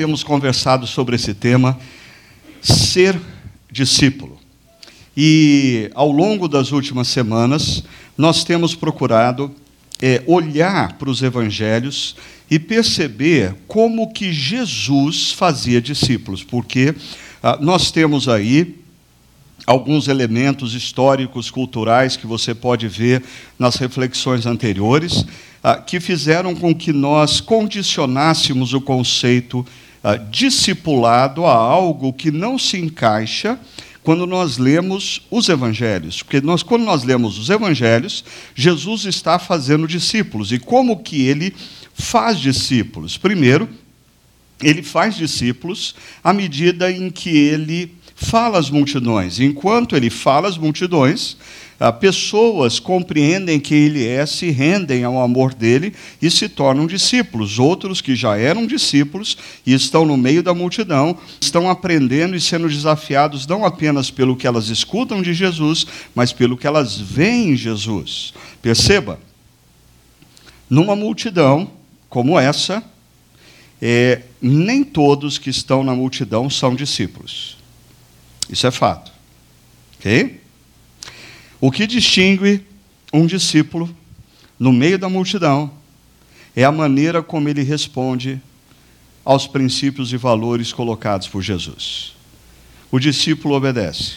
temos conversado sobre esse tema, ser discípulo. E ao longo das últimas semanas, nós temos procurado é, olhar para os evangelhos e perceber como que Jesus fazia discípulos, porque ah, nós temos aí alguns elementos históricos, culturais que você pode ver nas reflexões anteriores, ah, que fizeram com que nós condicionássemos o conceito ah, discipulado a algo que não se encaixa quando nós lemos os evangelhos. Porque nós, quando nós lemos os evangelhos, Jesus está fazendo discípulos. E como que ele faz discípulos? Primeiro, ele faz discípulos à medida em que ele fala às multidões. Enquanto ele fala às multidões, pessoas compreendem que ele é, se rendem ao amor dele e se tornam discípulos. Outros que já eram discípulos e estão no meio da multidão, estão aprendendo e sendo desafiados não apenas pelo que elas escutam de Jesus, mas pelo que elas veem em Jesus. Perceba, numa multidão como essa, é, nem todos que estão na multidão são discípulos. Isso é fato. Ok? O que distingue um discípulo no meio da multidão é a maneira como ele responde aos princípios e valores colocados por Jesus. O discípulo obedece.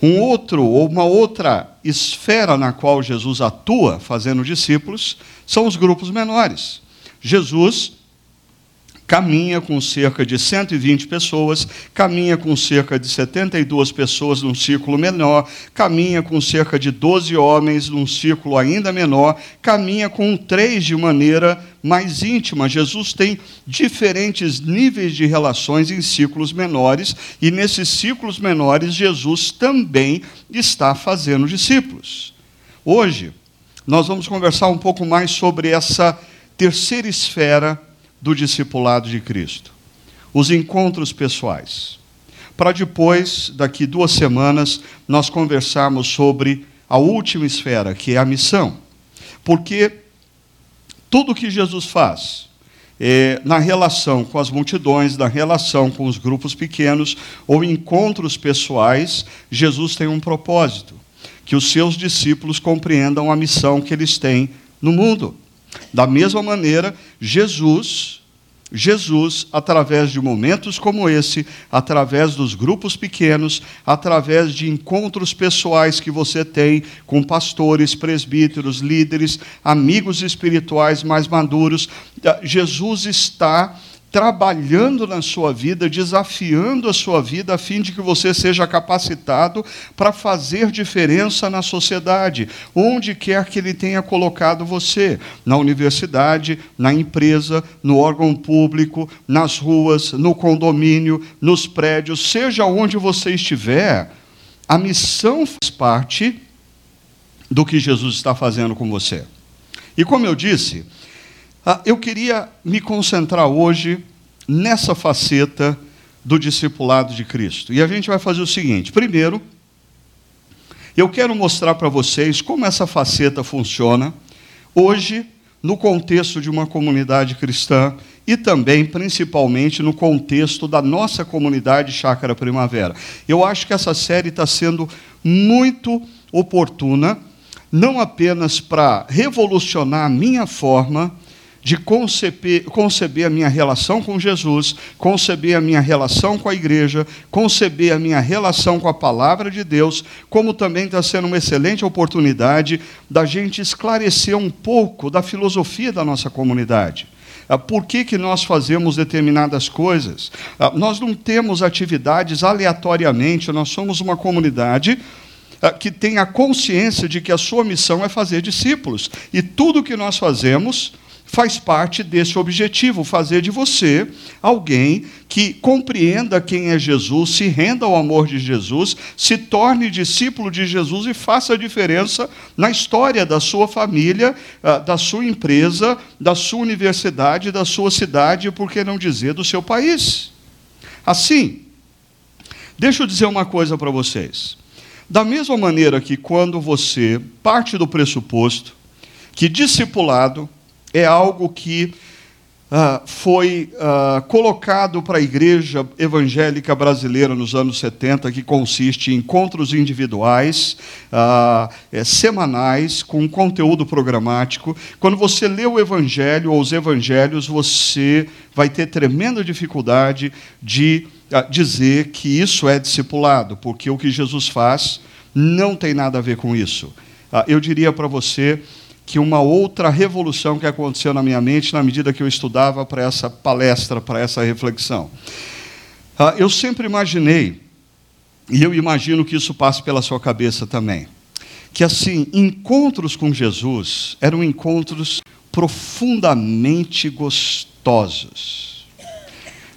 Um outro ou uma outra esfera na qual Jesus atua fazendo discípulos são os grupos menores. Jesus caminha com cerca de 120 pessoas, caminha com cerca de 72 pessoas num círculo menor, caminha com cerca de 12 homens num círculo ainda menor, caminha com três de maneira mais íntima. Jesus tem diferentes níveis de relações em círculos menores, e nesses círculos menores, Jesus também está fazendo discípulos. Hoje, nós vamos conversar um pouco mais sobre essa terceira esfera do discipulado de Cristo. Os encontros pessoais. Para depois, daqui duas semanas, nós conversarmos sobre a última esfera, que é a missão. Porque tudo que Jesus faz, é, na relação com as multidões, na relação com os grupos pequenos ou encontros pessoais, Jesus tem um propósito: que os seus discípulos compreendam a missão que eles têm no mundo. Da mesma maneira, Jesus, Jesus, através de momentos como esse, através dos grupos pequenos, através de encontros pessoais que você tem com pastores, presbíteros, líderes, amigos espirituais mais maduros, Jesus está trabalhando na sua vida, desafiando a sua vida, a fim de que você seja capacitado para fazer diferença na sociedade, onde quer que ele tenha colocado você na universidade, na empresa, no órgão público, nas ruas, no condomínio, nos prédios, seja onde você estiver, a missão faz parte do que Jesus está fazendo com você. E como eu disse, eu queria me concentrar hoje nessa faceta do discipulado de Cristo. E a gente vai fazer o seguinte: primeiro, eu quero mostrar para vocês como essa faceta funciona hoje no contexto de uma comunidade cristã e também, principalmente, no contexto da nossa comunidade Chácara Primavera. Eu acho que essa série está sendo muito oportuna, não apenas para revolucionar a minha forma de conceber, conceber a minha relação com Jesus, conceber a minha relação com a igreja, conceber a minha relação com a palavra de Deus, como também está sendo uma excelente oportunidade da gente esclarecer um pouco da filosofia da nossa comunidade. Ah, por que, que nós fazemos determinadas coisas? Ah, nós não temos atividades aleatoriamente, nós somos uma comunidade ah, que tem a consciência de que a sua missão é fazer discípulos. E tudo que nós fazemos faz parte desse objetivo, fazer de você alguém que compreenda quem é Jesus, se renda ao amor de Jesus, se torne discípulo de Jesus e faça a diferença na história da sua família, ah, da sua empresa, da sua universidade, da sua cidade, e por que não dizer do seu país. Assim, deixa eu dizer uma coisa para vocês. Da mesma maneira que quando você parte do pressuposto que discipulado é algo que Uh, foi uh, colocado para a igreja evangélica brasileira nos anos 70, que consiste em encontros individuais, uh, é, semanais, com conteúdo programático. Quando você lê o evangelho ou os evangelhos, você vai ter tremenda dificuldade de dizer que isso é discipulado, porque o que Jesus faz não tem nada a ver com isso. eu diria para você que uma outra revolução que aconteceu na minha mente na medida que eu estudava para essa palestra, para essa reflexão. Uh, eu sempre imaginei, e eu imagino que isso passe pela sua cabeça também, que assim, encontros com Jesus eram encontros profundamente gostosos,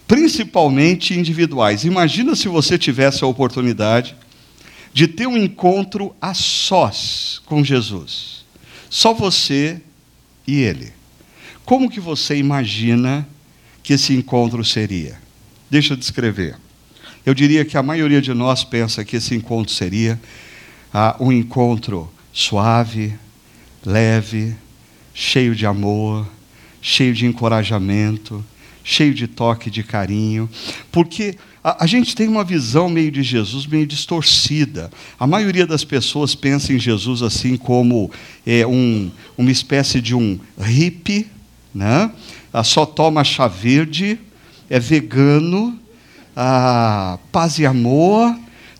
principalmente individuais. Imagina se você tivesse a oportunidade de ter um encontro a sós com Jesus só você e ele. Como que você imagina que esse encontro seria? Deixa eu descrever. Eu diria que a maioria de nós pensa que esse encontro seria ah, um encontro suave, leve, cheio de amor, cheio de encorajamento, cheio de toque de carinho, porque a, a, gente tem uma visão meio de Jesus meio distorcida. A maioria das pessoas pensa em Jesus assim como é, um, uma espécie de um hippie, né? Ah, só toma chá verde, é vegano, ah, paz e amor,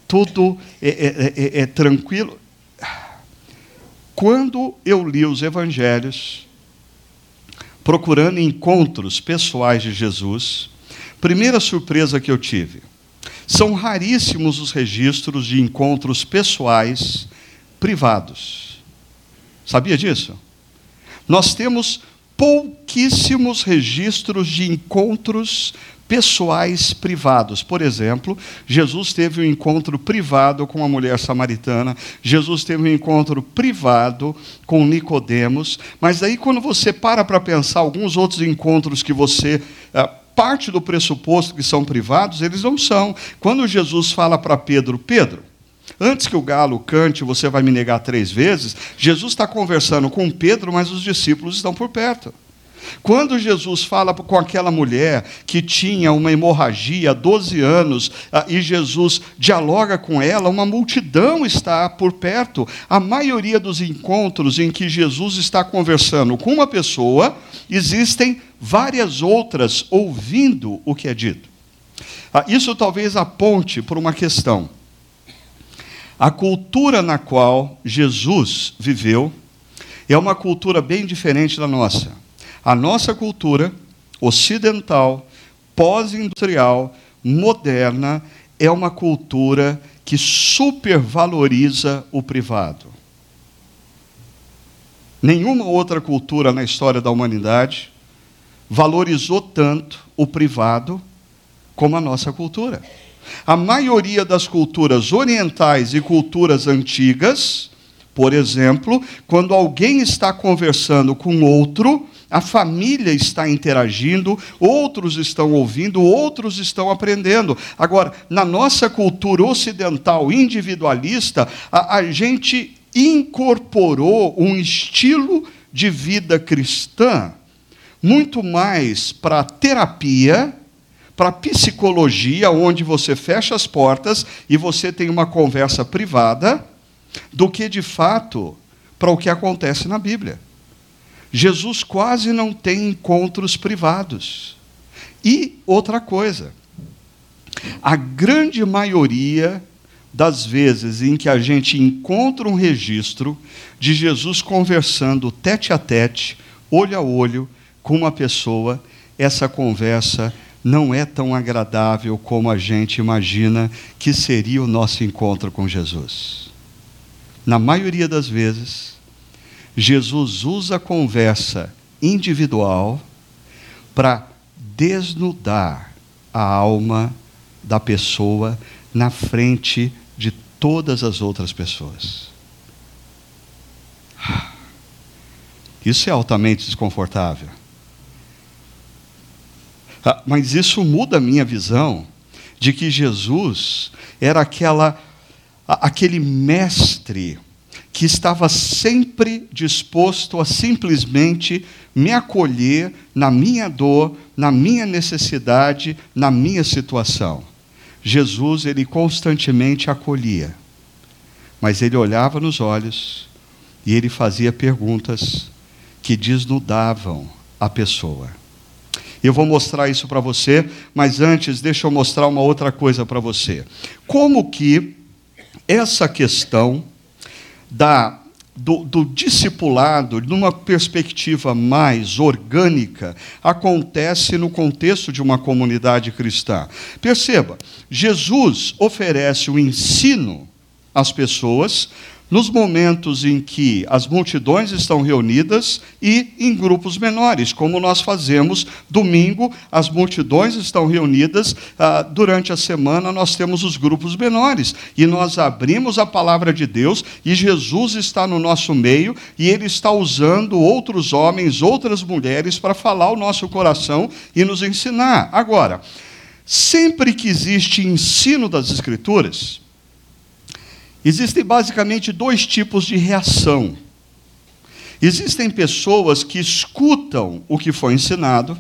tudo é, é, é, é tranquilo. Quando eu li os evangelhos, procurando encontros pessoais de Jesus, Primeira surpresa que eu tive: são raríssimos os registros de encontros pessoais privados. Sabia disso? Nós temos pouquíssimos registros de encontros pessoais privados. Por exemplo, Jesus teve um encontro privado com a mulher samaritana, Jesus teve um encontro privado com Nicodemos, mas aí quando você para para pensar alguns outros encontros que você ah, parte do pressuposto que são privados, eles não são. Quando Jesus fala para Pedro, Pedro, antes que o galo cante, você vai me negar três vezes, Jesus está conversando com Pedro, mas os discípulos estão por perto. Quando Jesus fala com aquela mulher que tinha uma hemorragia há 12 anos ah, e Jesus dialoga com ela, uma multidão está por perto. A maioria dos encontros em que Jesus está conversando com uma pessoa, existem várias outras ouvindo o que é dito. Ah, isso talvez aponte por uma questão. A cultura na qual Jesus viveu é uma cultura bem diferente da nossa. A nossa cultura ocidental, pós-industrial, moderna, é uma cultura que supervaloriza o privado. Nenhuma outra cultura na história da humanidade valorizou tanto o privado como a nossa cultura. A maioria das culturas orientais e culturas antigas, por exemplo, quando alguém está conversando com outro, a família está interagindo, outros estão ouvindo, outros estão aprendendo. Agora, na nossa cultura ocidental individualista, a, a gente incorporou um estilo de vida cristã muito mais para terapia, para psicologia, onde você fecha as portas e você tem uma conversa privada, do que de fato para o que acontece na Bíblia. Jesus quase não tem encontros privados. E outra coisa, a grande maioria das vezes em que a gente encontra um registro de Jesus conversando tete a tete, olho a olho, com uma pessoa, essa conversa não é tão agradável como a gente imagina que seria o nosso encontro com Jesus. Na maioria das vezes, Jesus usa a conversa individual para desnudar a alma da pessoa na frente de todas as outras pessoas. Isso é altamente desconfortável. Ah, mas isso muda a minha visão de que Jesus era aquela, aquele mestre que estava sempre disposto a simplesmente me acolher na minha dor, na minha necessidade, na minha situação. Jesus, ele constantemente acolhia, mas ele olhava nos olhos e ele fazia perguntas que desnudavam a pessoa. Eu vou mostrar isso para você, mas antes deixa eu mostrar uma outra coisa para você. Como que essa questão da do, do, discipulado, numa perspectiva mais orgânica, acontece no contexto de uma comunidade cristã. Perceba, Jesus oferece o ensino às pessoas nos momentos em que as multidões estão reunidas e em grupos menores, como nós fazemos domingo, as multidões estão reunidas, ah, durante a semana nós temos os grupos menores, e nós abrimos a palavra de Deus, e Jesus está no nosso meio, e Ele está usando outros homens, outras mulheres, para falar o nosso coração e nos ensinar. Agora, sempre que existe ensino das Escrituras, Existem basicamente dois tipos de reação. Existem pessoas que escutam o que foi ensinado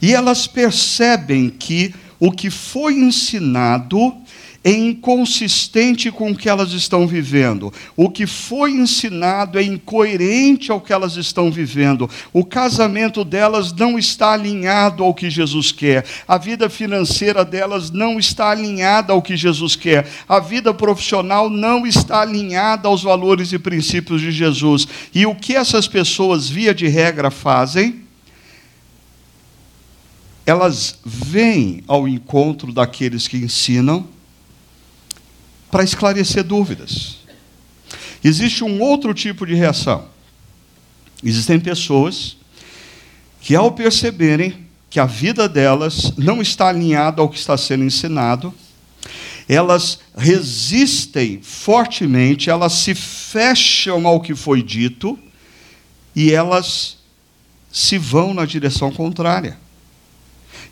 e elas percebem que o que foi ensinado é inconsistente com o que elas estão vivendo. O que foi ensinado é incoerente ao que elas estão vivendo. O casamento delas não está alinhado ao que Jesus quer. A vida financeira delas não está alinhada ao que Jesus quer. A vida profissional não está alinhada aos valores e princípios de Jesus. E o que essas pessoas, via de regra, fazem? Elas vêm ao encontro daqueles que ensinam para esclarecer dúvidas. Existe um outro tipo de reação. Existem pessoas que, ao perceberem que a vida delas não está alinhada ao que está sendo ensinado, elas resistem fortemente, elas se fecham ao que foi dito e elas se vão na direção contrária.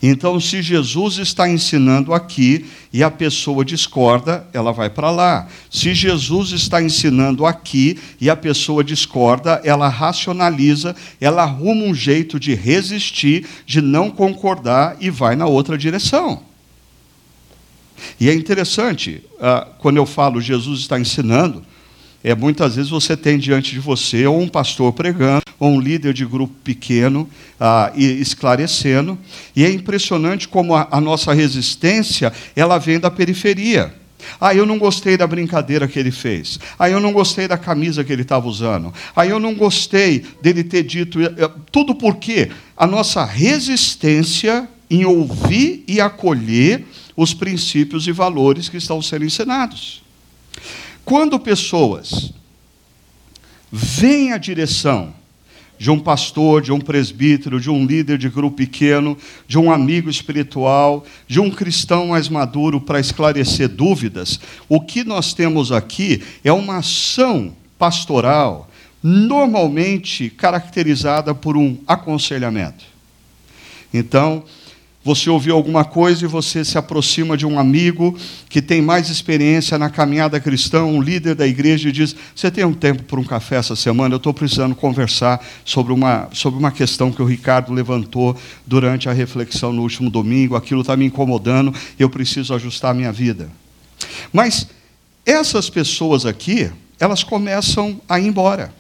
Então, se Jesus está ensinando aqui e a pessoa discorda, ela vai para lá. Se Jesus está ensinando aqui e a pessoa discorda, ela racionaliza, ela arruma um jeito de resistir, de não concordar e vai na outra direção. E é interessante, ah, quando eu falo Jesus está ensinando, é muitas vezes você tem diante de você ou um pastor pregando, ou um líder de grupo pequeno ah, e esclarecendo, e é impressionante como a, a nossa resistência ela vem da periferia. Ah, eu não gostei da brincadeira que ele fez. Ah, eu não gostei da camisa que ele estava usando. Ah, eu não gostei dele ter dito. Tudo porque a nossa resistência em ouvir e acolher os princípios e valores que estão sendo ensinados. Quando pessoas veem a direção de um pastor, de um presbítero, de um líder de grupo pequeno, de um amigo espiritual, de um cristão mais maduro para esclarecer dúvidas, o que nós temos aqui é uma ação pastoral normalmente caracterizada por um aconselhamento. Então, você ouviu alguma coisa e você se aproxima de um amigo que tem mais experiência na caminhada cristã, um líder da igreja, e diz: Você tem um tempo para um café essa semana? Eu estou precisando conversar sobre uma, sobre uma questão que o Ricardo levantou durante a reflexão no último domingo. Aquilo está me incomodando, eu preciso ajustar a minha vida. Mas essas pessoas aqui, elas começam a ir embora.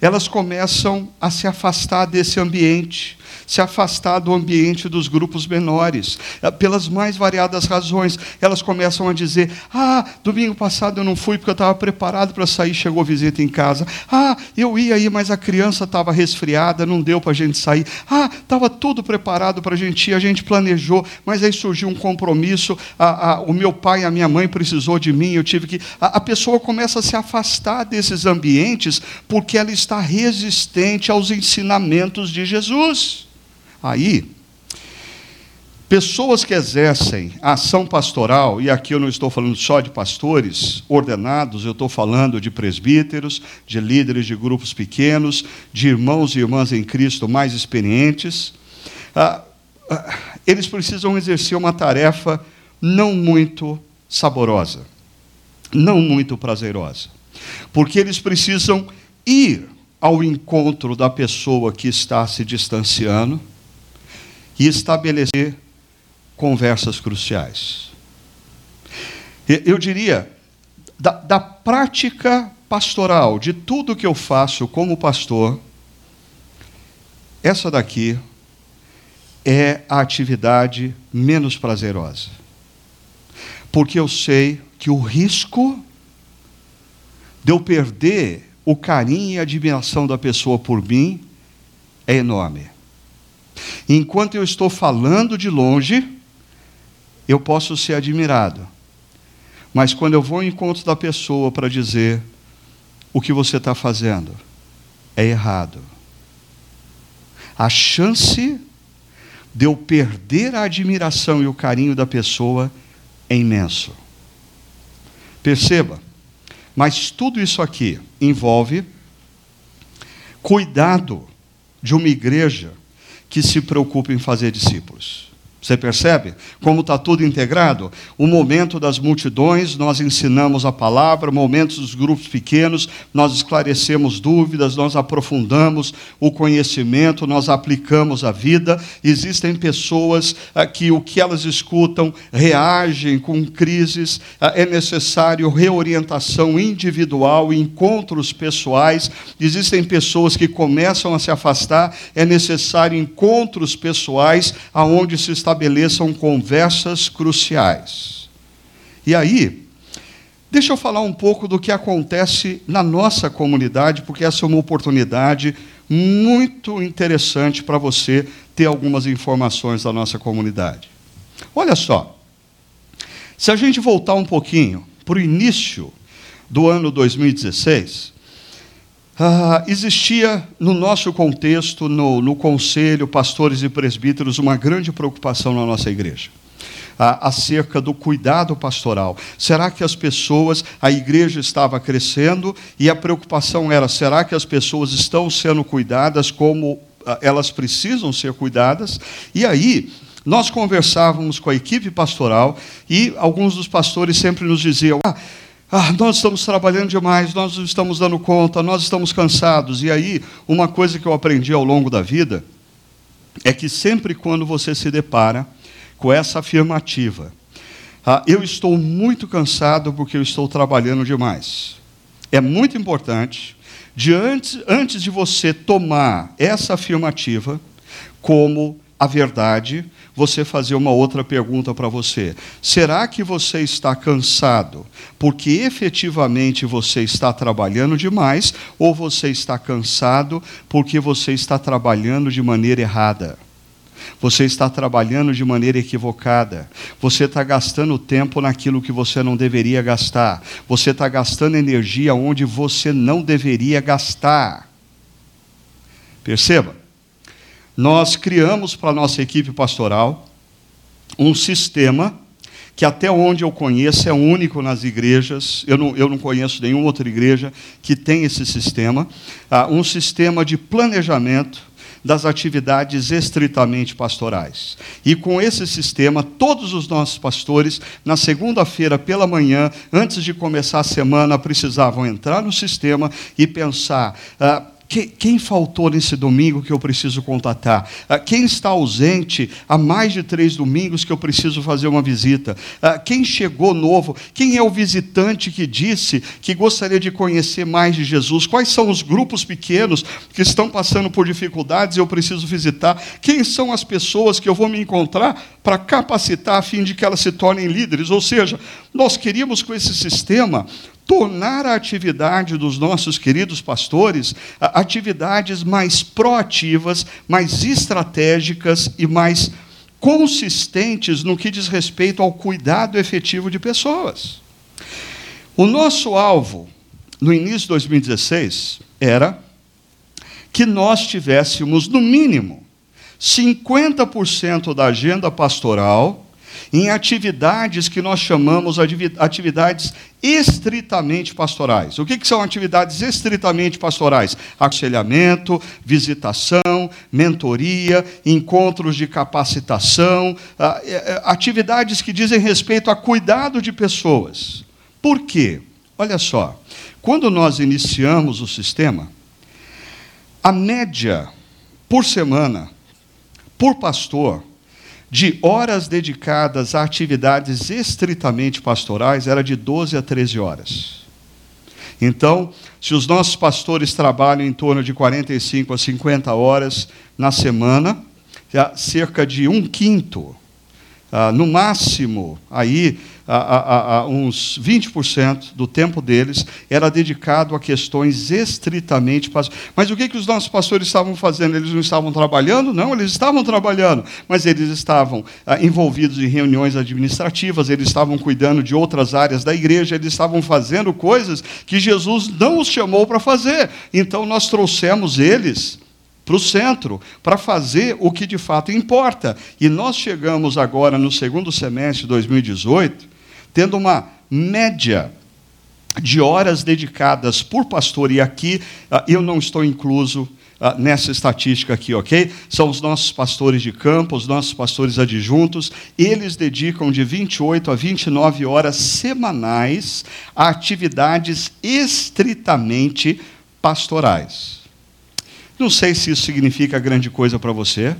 Elas começam a se afastar desse ambiente se afastar do ambiente dos grupos menores, eh, pelas mais variadas razões. Elas começam a dizer: Ah, domingo passado eu não fui porque eu estava preparado para sair, chegou visita em casa. Ah, eu ia aí, mas a criança estava resfriada, não deu para a gente sair. Ah, estava tudo preparado para a gente ir, a gente planejou, mas aí surgiu um compromisso. A, a, o meu pai e a minha mãe precisou de mim, eu tive que. A pessoa começa a se afastar desses ambientes porque ela está resistente aos ensinamentos de Jesus. Aí, pessoas que exercem ação pastoral, e aqui eu não estou falando só de pastores ordenados, eu estou falando de presbíteros, de líderes de grupos pequenos, de irmãos e irmãs em Cristo mais experientes, ah, ah, eles precisam exercer uma tarefa não muito saborosa, não muito prazerosa. Porque eles precisam ir ao encontro da pessoa que está se distanciando e estabelecer conversas cruciais. Eu diria, da, da prática pastoral, de tudo que eu faço como pastor, essa daqui é a atividade menos prazerosa. Porque eu sei que o risco de eu perder o carinho e a admiração da pessoa por mim é enorme. Enquanto eu estou falando de longe, eu posso ser admirado. Mas quando eu vou ao encontro da pessoa para dizer o que você está fazendo é errado, a chance de eu perder a admiração e o carinho da pessoa é imenso. Perceba, mas tudo isso aqui envolve cuidado de uma igreja que se preocupa em fazer discípulos. Você percebe como está tudo integrado? O momento das multidões, nós ensinamos a palavra, momentos dos grupos pequenos, nós esclarecemos dúvidas, nós aprofundamos o conhecimento, nós aplicamos a vida. Existem pessoas ah, que o que elas escutam reagem com crises, ah, é necessário reorientação individual, encontros pessoais. Existem pessoas que começam a se afastar, é necessário encontros pessoais aonde se está estabeleçam conversas cruciais. E aí, deixa eu falar um pouco do que acontece na nossa comunidade, porque essa é uma oportunidade muito interessante para você ter algumas informações da nossa comunidade. Olha só, se a gente voltar um pouquinho para o início do ano 2016, ah, existia no nosso contexto, no, no conselho, pastores e presbíteros, uma grande preocupação na nossa igreja acerca do cuidado pastoral. Será que as pessoas, a igreja estava crescendo e a preocupação era: será que as pessoas estão sendo cuidadas como ah, elas precisam ser cuidadas? E aí, nós conversávamos com a equipe pastoral e alguns dos pastores sempre nos diziam: ah, ah, nós estamos trabalhando demais, nós não estamos dando conta, nós estamos cansados. E aí, uma coisa que eu aprendi ao longo da vida é que sempre quando você se depara com essa afirmativa, ah, eu estou muito cansado porque eu estou trabalhando demais. É muito importante, de antes, antes de você tomar essa afirmativa como a verdade, você fazer uma outra pergunta para você. Será que você está cansado porque efetivamente você está trabalhando demais ou você está cansado porque você está trabalhando de maneira errada? Você está trabalhando de maneira equivocada. Você está gastando tempo naquilo que você não deveria gastar. Você está gastando energia onde você não deveria gastar. Perceba? Nós criamos para a nossa equipe pastoral um sistema que, até onde eu conheço, é único nas igrejas. Eu não, eu não conheço nenhuma outra igreja que tem esse sistema. Ah, um sistema de planejamento das atividades estritamente pastorais. E com esse sistema, todos os nossos pastores, na segunda-feira pela manhã, antes de começar a semana, precisavam entrar no sistema e pensar. Ah, quem faltou nesse domingo que eu preciso contatar? Ah, quem está ausente há mais de três domingos que eu preciso fazer uma visita? Ah, quem chegou novo? Quem é o visitante que disse que gostaria de conhecer mais de Jesus? Quais são os grupos pequenos que estão passando por dificuldades e eu preciso visitar? Quem são as pessoas que eu vou me encontrar para capacitar a fim de que elas se tornem líderes? Ou seja, nós queríamos com esse sistema tornar a atividade dos nossos queridos pastores atividades mais proativas, mais estratégicas e mais consistentes no que diz respeito ao cuidado efetivo de pessoas. O nosso alvo, no início de 2016, era que nós tivéssemos, no mínimo, 50% da agenda pastoral em atividades que nós chamamos de atividades estritamente pastorais. O que, são atividades estritamente pastorais? Aconselhamento, visitação, mentoria, encontros de capacitação, é, é, atividades que dizem respeito a cuidado de pessoas. Por quê? Olha só, quando nós iniciamos o sistema, a média por semana, por pastor, de horas dedicadas a atividades estritamente pastorais era de 12 a 13 horas. Então, se os nossos pastores trabalham em torno de 45 a 50 horas na semana, cerca de um quinto, ah, no máximo, aí a, a, a, uns 20% do tempo deles era dedicado a questões estritamente Mas o que, que os nossos pastores estavam fazendo? Eles não estavam trabalhando? Não, eles estavam trabalhando, mas eles estavam ah, envolvidos em reuniões administrativas, eles estavam cuidando de outras áreas da igreja, eles estavam fazendo coisas que Jesus não os chamou para fazer. Então nós trouxemos eles para o centro, para fazer o que de fato importa. E nós chegamos agora no segundo semestre de 2018, tendo uma média de horas dedicadas por pastor, e aqui ah, eu não estou incluso ah, nessa estatística aqui, ok? São os nossos pastores de campo, os nossos pastores adjuntos, eles dedicam de 28 a 29 horas semanais a atividades estritamente pastorais. Não sei se isso significa grande coisa para você,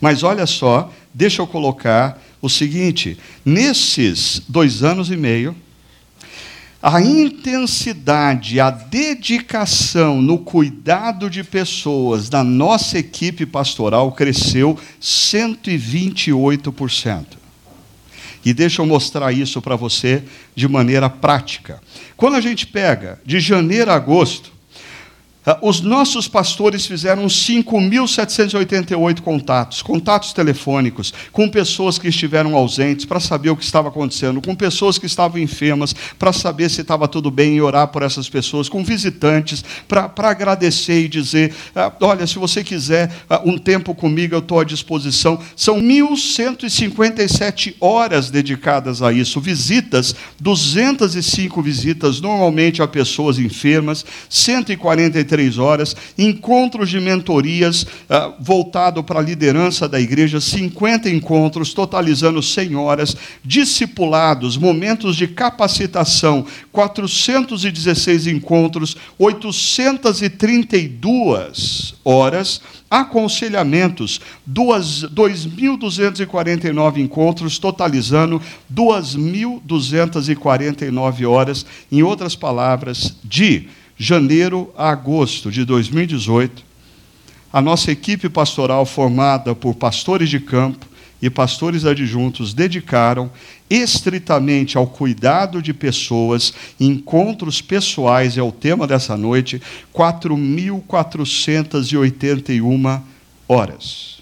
mas olha só, deixa eu colocar o seguinte: nesses dois anos e meio, a intensidade, a dedicação no cuidado de pessoas da nossa equipe pastoral cresceu 128%. E deixa eu mostrar isso para você de maneira prática. Quando a gente pega de janeiro a agosto, os nossos pastores fizeram 5.788 contatos, contatos telefônicos, com pessoas que estiveram ausentes para saber o que estava acontecendo, com pessoas que estavam enfermas para saber se estava tudo bem e orar por essas pessoas, com visitantes para agradecer e dizer: ah, olha, se você quiser ah, um tempo comigo, eu estou à disposição. São 1.157 horas dedicadas a isso, visitas, 205 visitas, normalmente a pessoas enfermas, 143 três horas, encontros de mentorias uh, voltado para a liderança da igreja, 50 encontros, totalizando 100 horas, discipulados, momentos de capacitação, 416 encontros, 832 horas, aconselhamentos, 2.249 encontros, totalizando 2.249 horas, em outras palavras, de janeiro a agosto de 2018, a nossa equipe pastoral, formada por pastores de campo e pastores adjuntos, dedicaram estritamente ao cuidado de pessoas, encontros pessoais, é o tema dessa noite, 4.481 horas.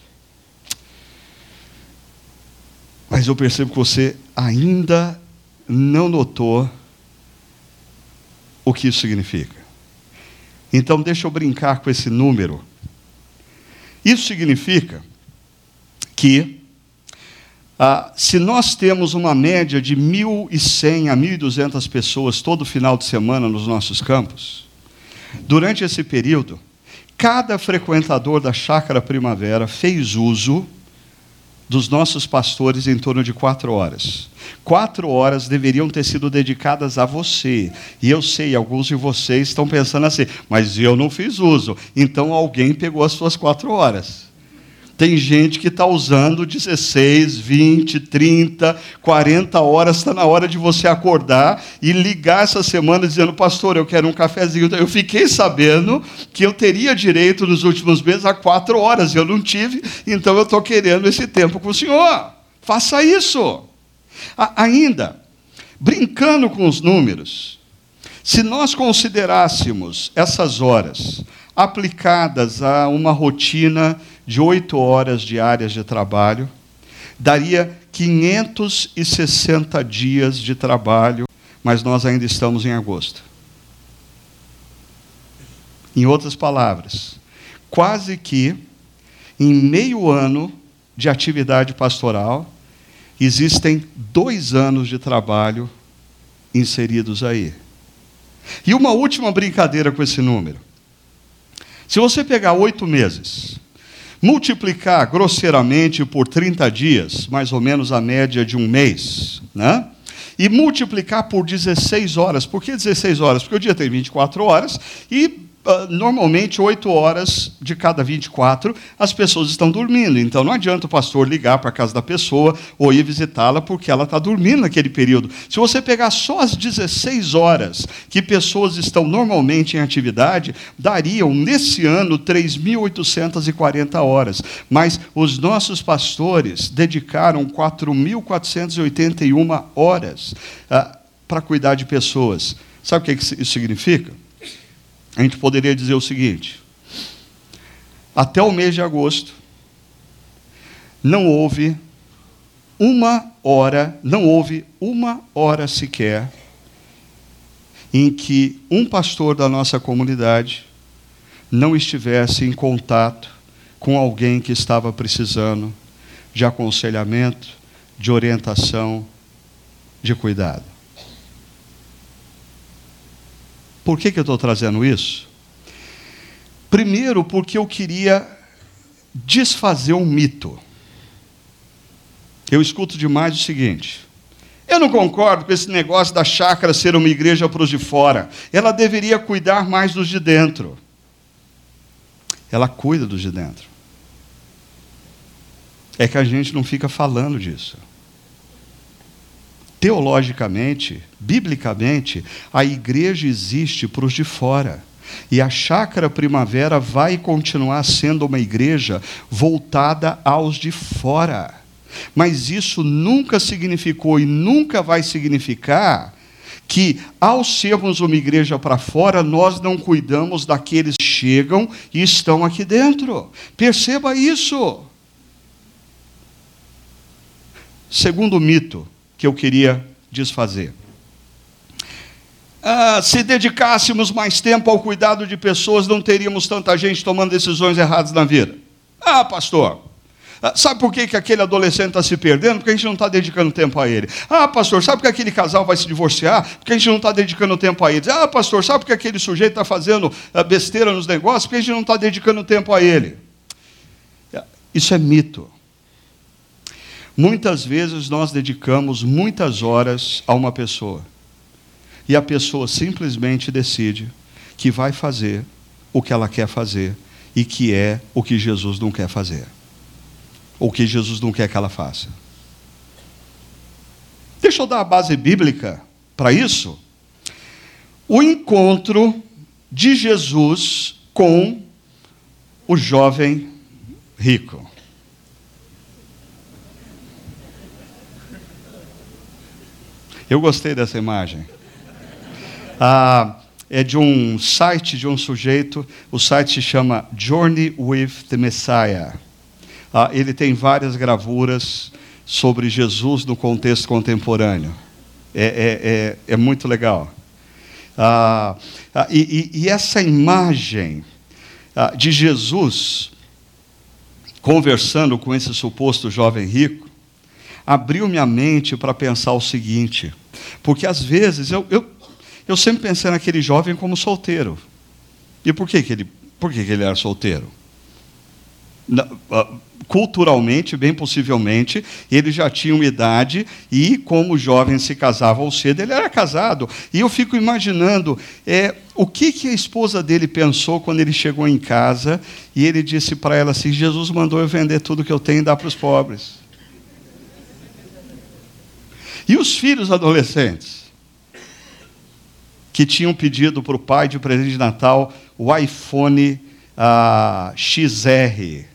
Mas eu percebo que você ainda não notou o que isso significa. Então, deixa eu brincar com esse número. Isso significa que, ah, se nós temos uma média de 1.100 a 1.200 pessoas todo final de semana nos nossos campos, durante esse período, cada frequentador da Chácara Primavera fez uso dos nossos pastores em torno de quatro horas. Quatro horas deveriam ter sido dedicadas a você. E eu sei, alguns de vocês estão pensando assim, mas eu não fiz uso. Então alguém pegou as suas quatro horas. Tem gente que está usando 16, 20, 30, 40 horas, está na hora de você acordar e ligar essa semana dizendo, pastor, eu quero um cafezinho. Eu fiquei sabendo que eu teria direito nos últimos meses a quatro horas, eu não tive, então eu estou querendo esse tempo com o senhor. Faça isso. A ainda, brincando com os números, se nós considerássemos essas horas aplicadas a uma rotina de oito horas diárias de trabalho, daria 560 dias de trabalho, mas nós ainda estamos em agosto. Em outras palavras, quase que em meio ano de atividade pastoral, existem dois anos de trabalho inseridos aí. E uma última brincadeira com esse número. Se você pegar oito meses, multiplicar grosseiramente por 30 dias, mais ou menos a média de um mês, né? e multiplicar por 16 horas. Por que 16 horas? Porque o dia tem 24 horas e normalmente, oito horas de cada 24, as pessoas estão dormindo. Então, não adianta o pastor ligar para a casa da pessoa ou ir visitá-la porque ela está dormindo naquele período. Se você pegar só as 16 horas que pessoas estão normalmente em atividade, dariam, nesse ano, 3.840 horas. Mas os nossos pastores dedicaram 4.481 horas uh, para cuidar de pessoas. Sabe o que isso significa? A gente poderia dizer o seguinte: até o mês de agosto, não houve uma hora, não houve uma hora sequer em que um pastor da nossa comunidade não estivesse em contato com alguém que estava precisando de aconselhamento, de orientação, de cuidado. Por que, que eu estou trazendo isso? Primeiro, porque eu queria desfazer um mito. Eu escuto demais o seguinte: eu não concordo com esse negócio da chácara ser uma igreja para os de fora. Ela deveria cuidar mais dos de dentro. Ela cuida dos de dentro. É que a gente não fica falando disso teologicamente, biblicamente, a igreja existe para os de fora. E a chácara primavera vai continuar sendo uma igreja voltada aos de fora. Mas isso nunca significou e nunca vai significar que, ao sermos uma igreja para fora, nós não cuidamos daqueles que chegam e estão aqui dentro. Perceba isso. Segundo mito, que eu queria desfazer. Ah, se dedicássemos mais tempo ao cuidado de pessoas, não teríamos tanta gente tomando decisões erradas na vida. Ah, pastor, ah, Sabe por que, que aquele adolescente está se perdendo? Porque a gente não está dedicando tempo a ele. Ah, pastor, sabe por que aquele casal vai se divorciar? Porque a gente não está dedicando tempo a eles. Ah, pastor, sabe por que aquele sujeito está fazendo ah, besteira nos negócios? Porque a gente não está dedicando tempo a ele. Isso é mito. Muitas vezes nós dedicamos muitas horas a uma pessoa e a pessoa simplesmente decide que vai fazer o que ela quer fazer e que é o que Jesus não quer fazer, ou que Jesus não quer que ela faça. Deixa eu dar a base bíblica para isso. O encontro de Jesus com o jovem rico. Eu gostei dessa imagem. Ah, é de um site de um sujeito, o site se chama Journey with the Messiah. Ah, ele tem várias gravuras sobre Jesus no contexto contemporâneo. É, é, é, é muito legal. Ah, ah e, e, essa imagem ah, de Jesus conversando com esse suposto jovem rico abriu minha mente para pensar o seguinte: porque às vezes eu, eu, eu sempre pensei naquele jovem como solteiro. E por que, que, ele, por que, que ele era solteiro? Ah, culturalmente, bem possivelmente, ele já tinha uma idade e, como jovem se casava ao cedo, ele era casado. E eu fico imaginando é, o que, que a esposa dele pensou quando ele chegou em casa e ele disse para ela assim: Jesus mandou eu vender tudo que eu tenho e dar para os pobres. E os filhos adolescentes? Que tinham pedido para o pai de presente de Natal o iPhone ah, XR.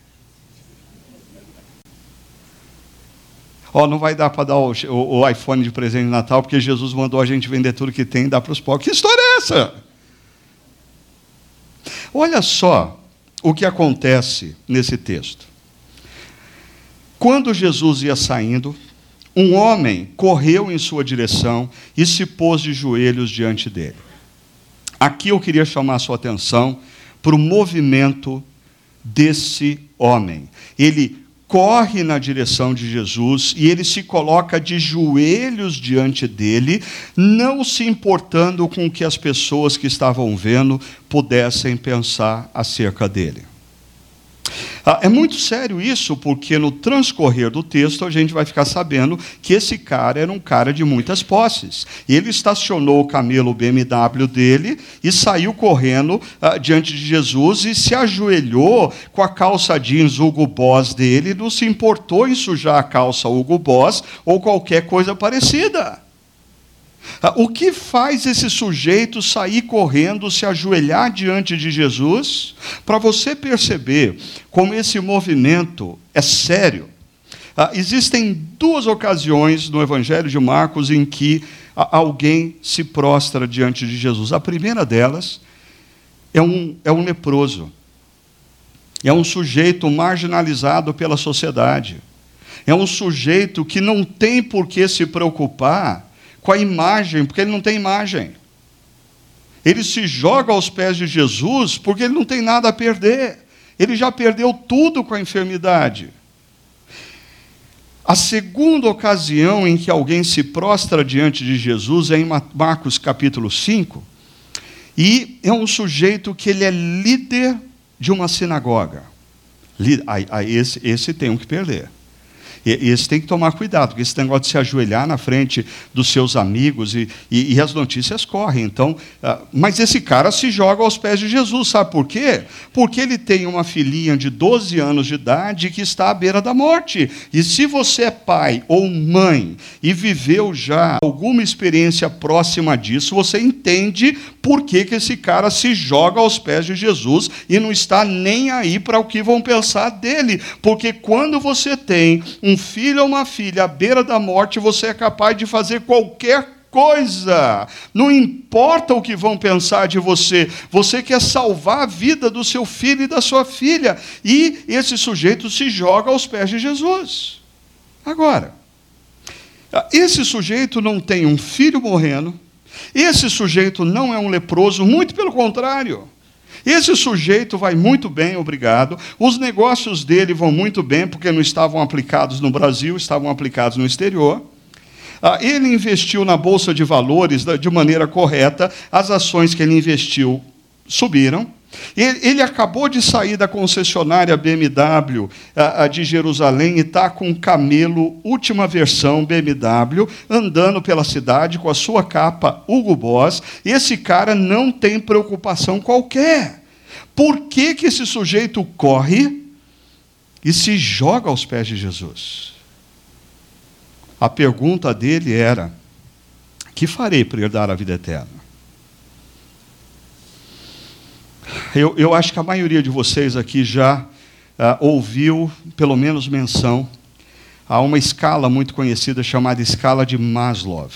Ó, oh, não vai dar para dar o, o, o, iPhone de presente de Natal, porque Jesus mandou a gente vender tudo que tem e dar para os pobres. Que história é essa? Olha só o que acontece nesse texto. Quando Jesus ia saindo, um homem correu em sua direção e se pôs de joelhos diante dele. Aqui eu queria chamar a sua atenção para o movimento desse homem. Ele corre na direção de Jesus e ele se coloca de joelhos diante dele, não se importando com o que as pessoas que estavam vendo pudessem pensar acerca dele. Ah, é muito sério isso, porque no transcorrer do texto a gente vai ficar sabendo que esse cara era um cara de muitas posses. Ele estacionou o camelo BMW dele e saiu correndo ah, diante de Jesus e se ajoelhou com a calça jeans Hugo Boss dele, não se importou em sujar a calça Hugo Boss ou qualquer coisa parecida. Ah, o que faz esse sujeito sair correndo, se ajoelhar diante de Jesus? Para você perceber como esse movimento é sério. Ah, existem duas ocasiões no Evangelho de Marcos em que alguém se prostra diante de Jesus. A primeira delas é um, é um leproso, é um sujeito marginalizado pela sociedade, é um sujeito que não tem por que se preocupar com a imagem, porque ele não tem imagem. Ele se joga aos pés de Jesus porque ele não tem nada a perder. Ele já perdeu tudo com a enfermidade. A segunda ocasião em que alguém se prostra diante de Jesus é em Marcos capítulo 5, e é um sujeito que ele é líder de uma sinagoga. Esse, esse tem um que perder. E, esse tem que tomar cuidado, porque esse negócio de se ajoelhar na frente dos seus amigos e, e, e as notícias correm. Então, uh, mas esse cara se joga aos pés de Jesus, sabe por quê? Porque ele tem uma filhinha de 12 anos de idade que está à beira da morte. E se você é pai ou mãe e viveu já alguma experiência próxima disso, você entende por que, que esse cara se joga aos pés de Jesus e não está nem aí para o que vão pensar dele. Porque quando você tem um filho ou uma filha à beira da morte, você é capaz de fazer qualquer coisa. Não importa o que vão pensar de você, você quer salvar a vida do seu filho e da sua filha. E esse sujeito se joga aos pés de Jesus. Agora, esse sujeito não tem um filho morrendo, esse sujeito não é um leproso, muito pelo contrário. Esse sujeito vai muito bem, obrigado. Os negócios dele vão muito bem, porque não estavam aplicados no Brasil, estavam aplicados no exterior. Ah, ele investiu na bolsa de valores de maneira correta, as ações que ele investiu subiram. Ele, acabou de sair da concessionária BMW de Jerusalém e está com um camelo, última versão BMW, andando pela cidade com a sua capa Hugo Boss. Esse cara não tem preocupação qualquer. Por que, que esse sujeito corre e se joga aos pés de Jesus? A pergunta dele era: que farei para herdar a vida eterna? Eu, eu acho que a maioria de vocês aqui já uh, ouviu, pelo menos, menção a uma escala muito conhecida chamada escala de Maslow,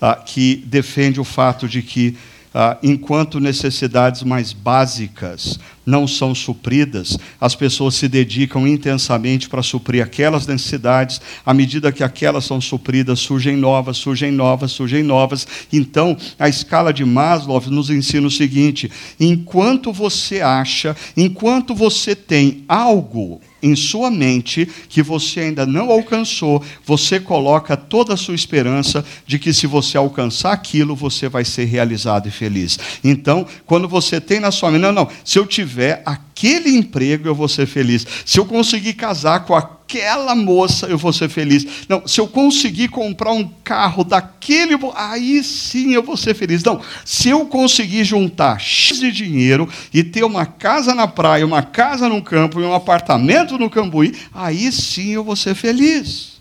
uh, que defende o fato de que ah, enquanto necessidades mais básicas não são supridas, as pessoas se dedicam intensamente para suprir aquelas necessidades, à medida que aquelas são supridas, surgem novas, surgem novas, surgem novas. Então, a escala de Maslow nos ensina o seguinte: enquanto você acha, enquanto você tem algo em sua mente que você ainda não alcançou, você coloca toda a sua esperança de que se você alcançar aquilo, você vai ser realizado e feliz. Então, quando você tem na sua mente, não, não, se eu tiver aquele emprego, eu vou ser feliz. Se eu conseguir casar com aquela moça, eu vou ser feliz. Não, se eu conseguir comprar um carro daquele, aí sim eu vou ser feliz. Não, se eu conseguir juntar X de dinheiro e ter uma casa na praia, uma casa no campo e um apartamento no Cambuí, aí sim eu vou ser feliz.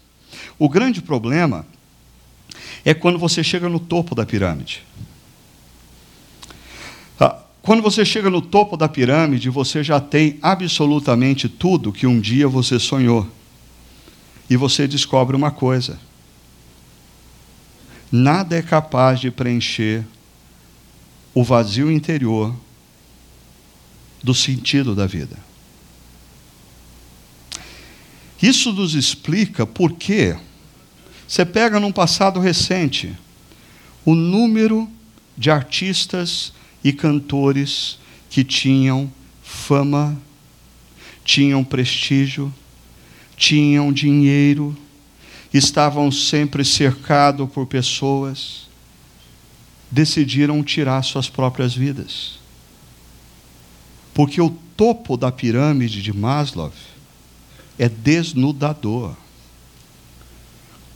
O grande problema é quando você chega no topo da pirâmide. Quando você chega no topo da pirâmide, você já tem absolutamente tudo que um dia você sonhou. E você descobre uma coisa: nada é capaz de preencher o vazio interior do sentido da vida. Isso nos explica por que você pega num passado recente o número de artistas e cantores que tinham fama, tinham prestígio, tinham dinheiro, estavam sempre cercados por pessoas, decidiram tirar suas próprias vidas. Porque o topo da pirâmide de Maslow é desnudador.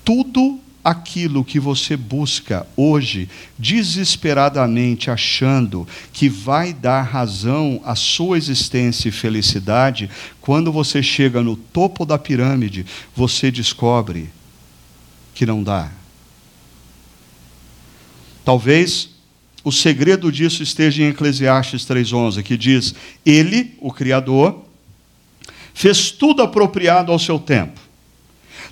Tudo aquilo que você busca hoje, desesperadamente achando que vai dar razão à sua existência e felicidade, quando você chega no topo da pirâmide, você descobre que não dá. Talvez o segredo disso esteja em Eclesiastes 3:11, que diz: Ele, o criador, fez tudo apropriado ao seu tempo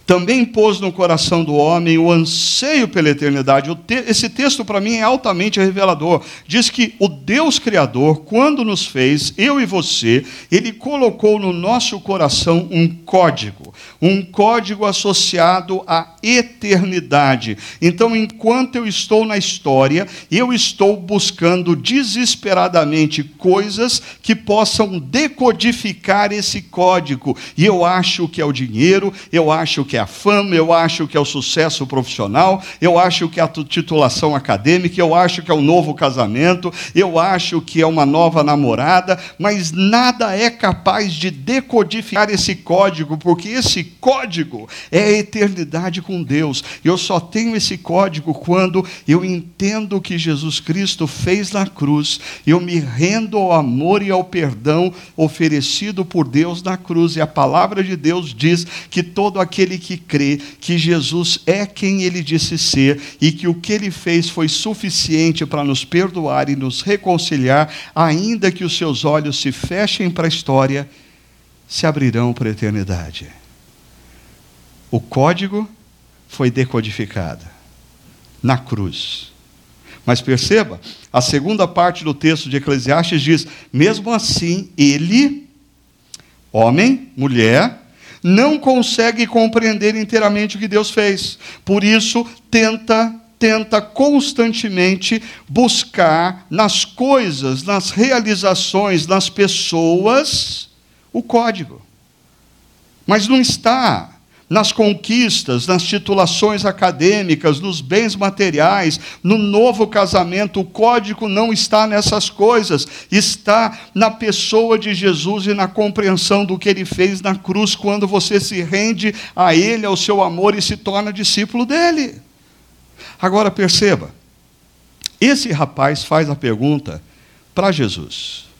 também pôs no coração do homem o anseio pela eternidade. Esse texto, para mim, é altamente revelador. Diz que o Deus Criador, quando nos fez, eu e você, ele colocou no nosso coração um código, um código associado à eternidade. Então, enquanto eu estou na história, eu estou buscando desesperadamente coisas que possam decodificar esse código. E eu acho que é o dinheiro, eu acho que é a fama, eu acho que é o sucesso profissional, eu acho que é a titulação acadêmica, eu acho que é o novo casamento, eu acho que é uma nova namorada, mas nada é capaz de decodificar esse código, porque esse código é a eternidade com Deus. Eu só tenho esse código quando eu entendo o que Jesus Cristo fez na cruz, eu me rendo ao amor e ao perdão oferecido por Deus na cruz, e a palavra de Deus diz que todo aquele que crê que Jesus é quem ele disse ser e que o que ele fez foi suficiente para nos perdoar e nos reconciliar, ainda que os seus olhos se fechem para a história, se abrirão para a eternidade. O código foi decodificado na cruz. Mas perceba, a segunda parte do texto de Eclesiastes diz: mesmo assim, ele, homem, mulher, não consegue compreender inteiramente o que Deus fez. Por isso, tenta tenta constantemente buscar nas coisas, nas realizações, nas pessoas, o código. Mas não está nas conquistas, nas titulações acadêmicas, nos bens materiais, no novo casamento. O código não está nessas coisas, está na pessoa de Jesus e na compreensão do que ele fez na cruz, quando você se rende a ele, ao seu amor e se torna discípulo dele. Agora perceba, esse rapaz faz a pergunta para Jesus.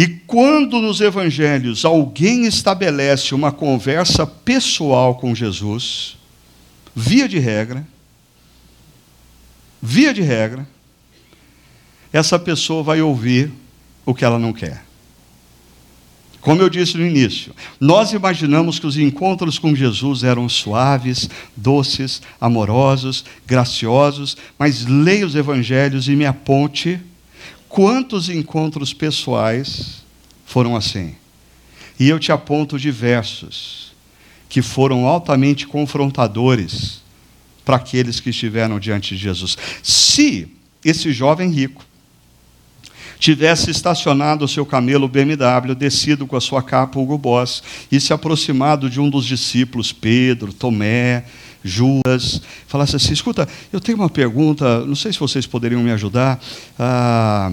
E quando nos evangelhos alguém estabelece uma conversa pessoal com Jesus, via de regra, via de regra, essa pessoa vai ouvir o que ela não quer. Como eu disse no início, nós imaginamos que os encontros com Jesus eram suaves, doces, amorosos, graciosos, mas leia os evangelhos e me aponte Quantos encontros pessoais foram assim? E eu te aponto diversos que foram altamente confrontadores para aqueles que estiveram diante de Jesus. Se esse jovem rico tivesse estacionado o seu camelo BMW, descido com a sua capa Hugo Boss e se aproximado de um dos discípulos, Pedro, Tomé, Judas, falasse assim: escuta, eu tenho uma pergunta, não sei se vocês poderiam me ajudar. Ah,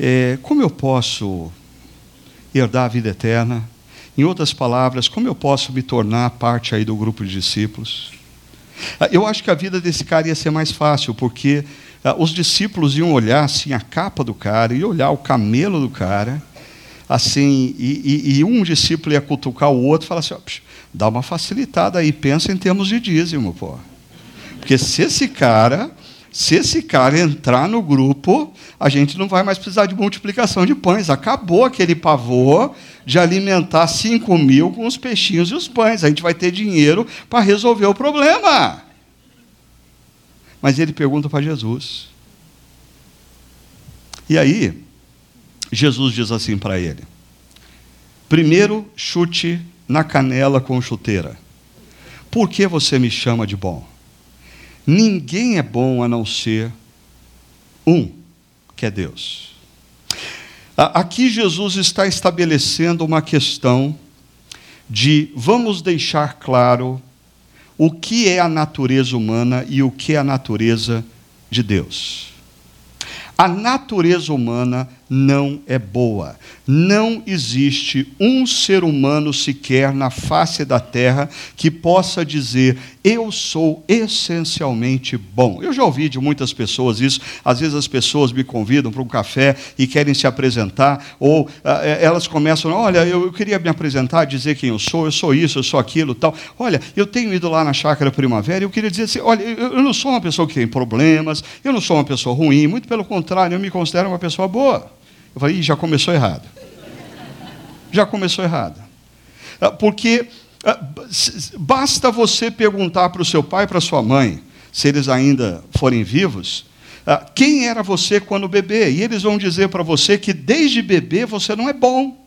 é, como eu posso herdar a vida eterna? Em outras palavras, como eu posso me tornar parte aí do grupo de discípulos? Ah, eu acho que a vida desse cara ia ser mais fácil, porque os discípulos iam olhar assim a capa do cara, e olhar o camelo do cara, assim, e, e, e um discípulo ia cutucar o outro e falar assim: dá uma facilitada aí, pensa em termos de dízimo, pô. Porque se esse cara, se esse cara entrar no grupo, a gente não vai mais precisar de multiplicação de pães. Acabou aquele pavor de alimentar 5 mil com os peixinhos e os pães. A gente vai ter dinheiro para resolver o problema. Mas ele pergunta para Jesus. E aí, Jesus diz assim para ele: primeiro chute na canela com chuteira. Por que você me chama de bom? Ninguém é bom a não ser um, que é Deus. Aqui Jesus está estabelecendo uma questão de vamos deixar claro o que é a natureza humana e o que é a natureza de Deus. A natureza humana não é boa. Não existe um ser humano sequer na face da terra que possa dizer: Eu sou essencialmente bom. Eu já ouvi de muitas pessoas isso. Às vezes as pessoas me convidam para um café e querem se apresentar, ou ah, eh, elas começam: Olha, eu, eu queria me apresentar, dizer quem eu sou, eu sou isso, eu sou aquilo tal. Olha, eu tenho ido lá na chácara primavera e eu queria dizer assim: Olha, eu, eu não sou uma pessoa que tem problemas, eu não sou uma pessoa ruim, muito pelo contrário, eu me considero uma pessoa boa. Eu falei, já começou errado. Já começou errado. Ah, porque ah, basta você perguntar para o seu pai para a sua mãe, se eles ainda forem vivos, ah, quem era você quando bebê? E eles vão dizer para você que desde bebê você não é bom.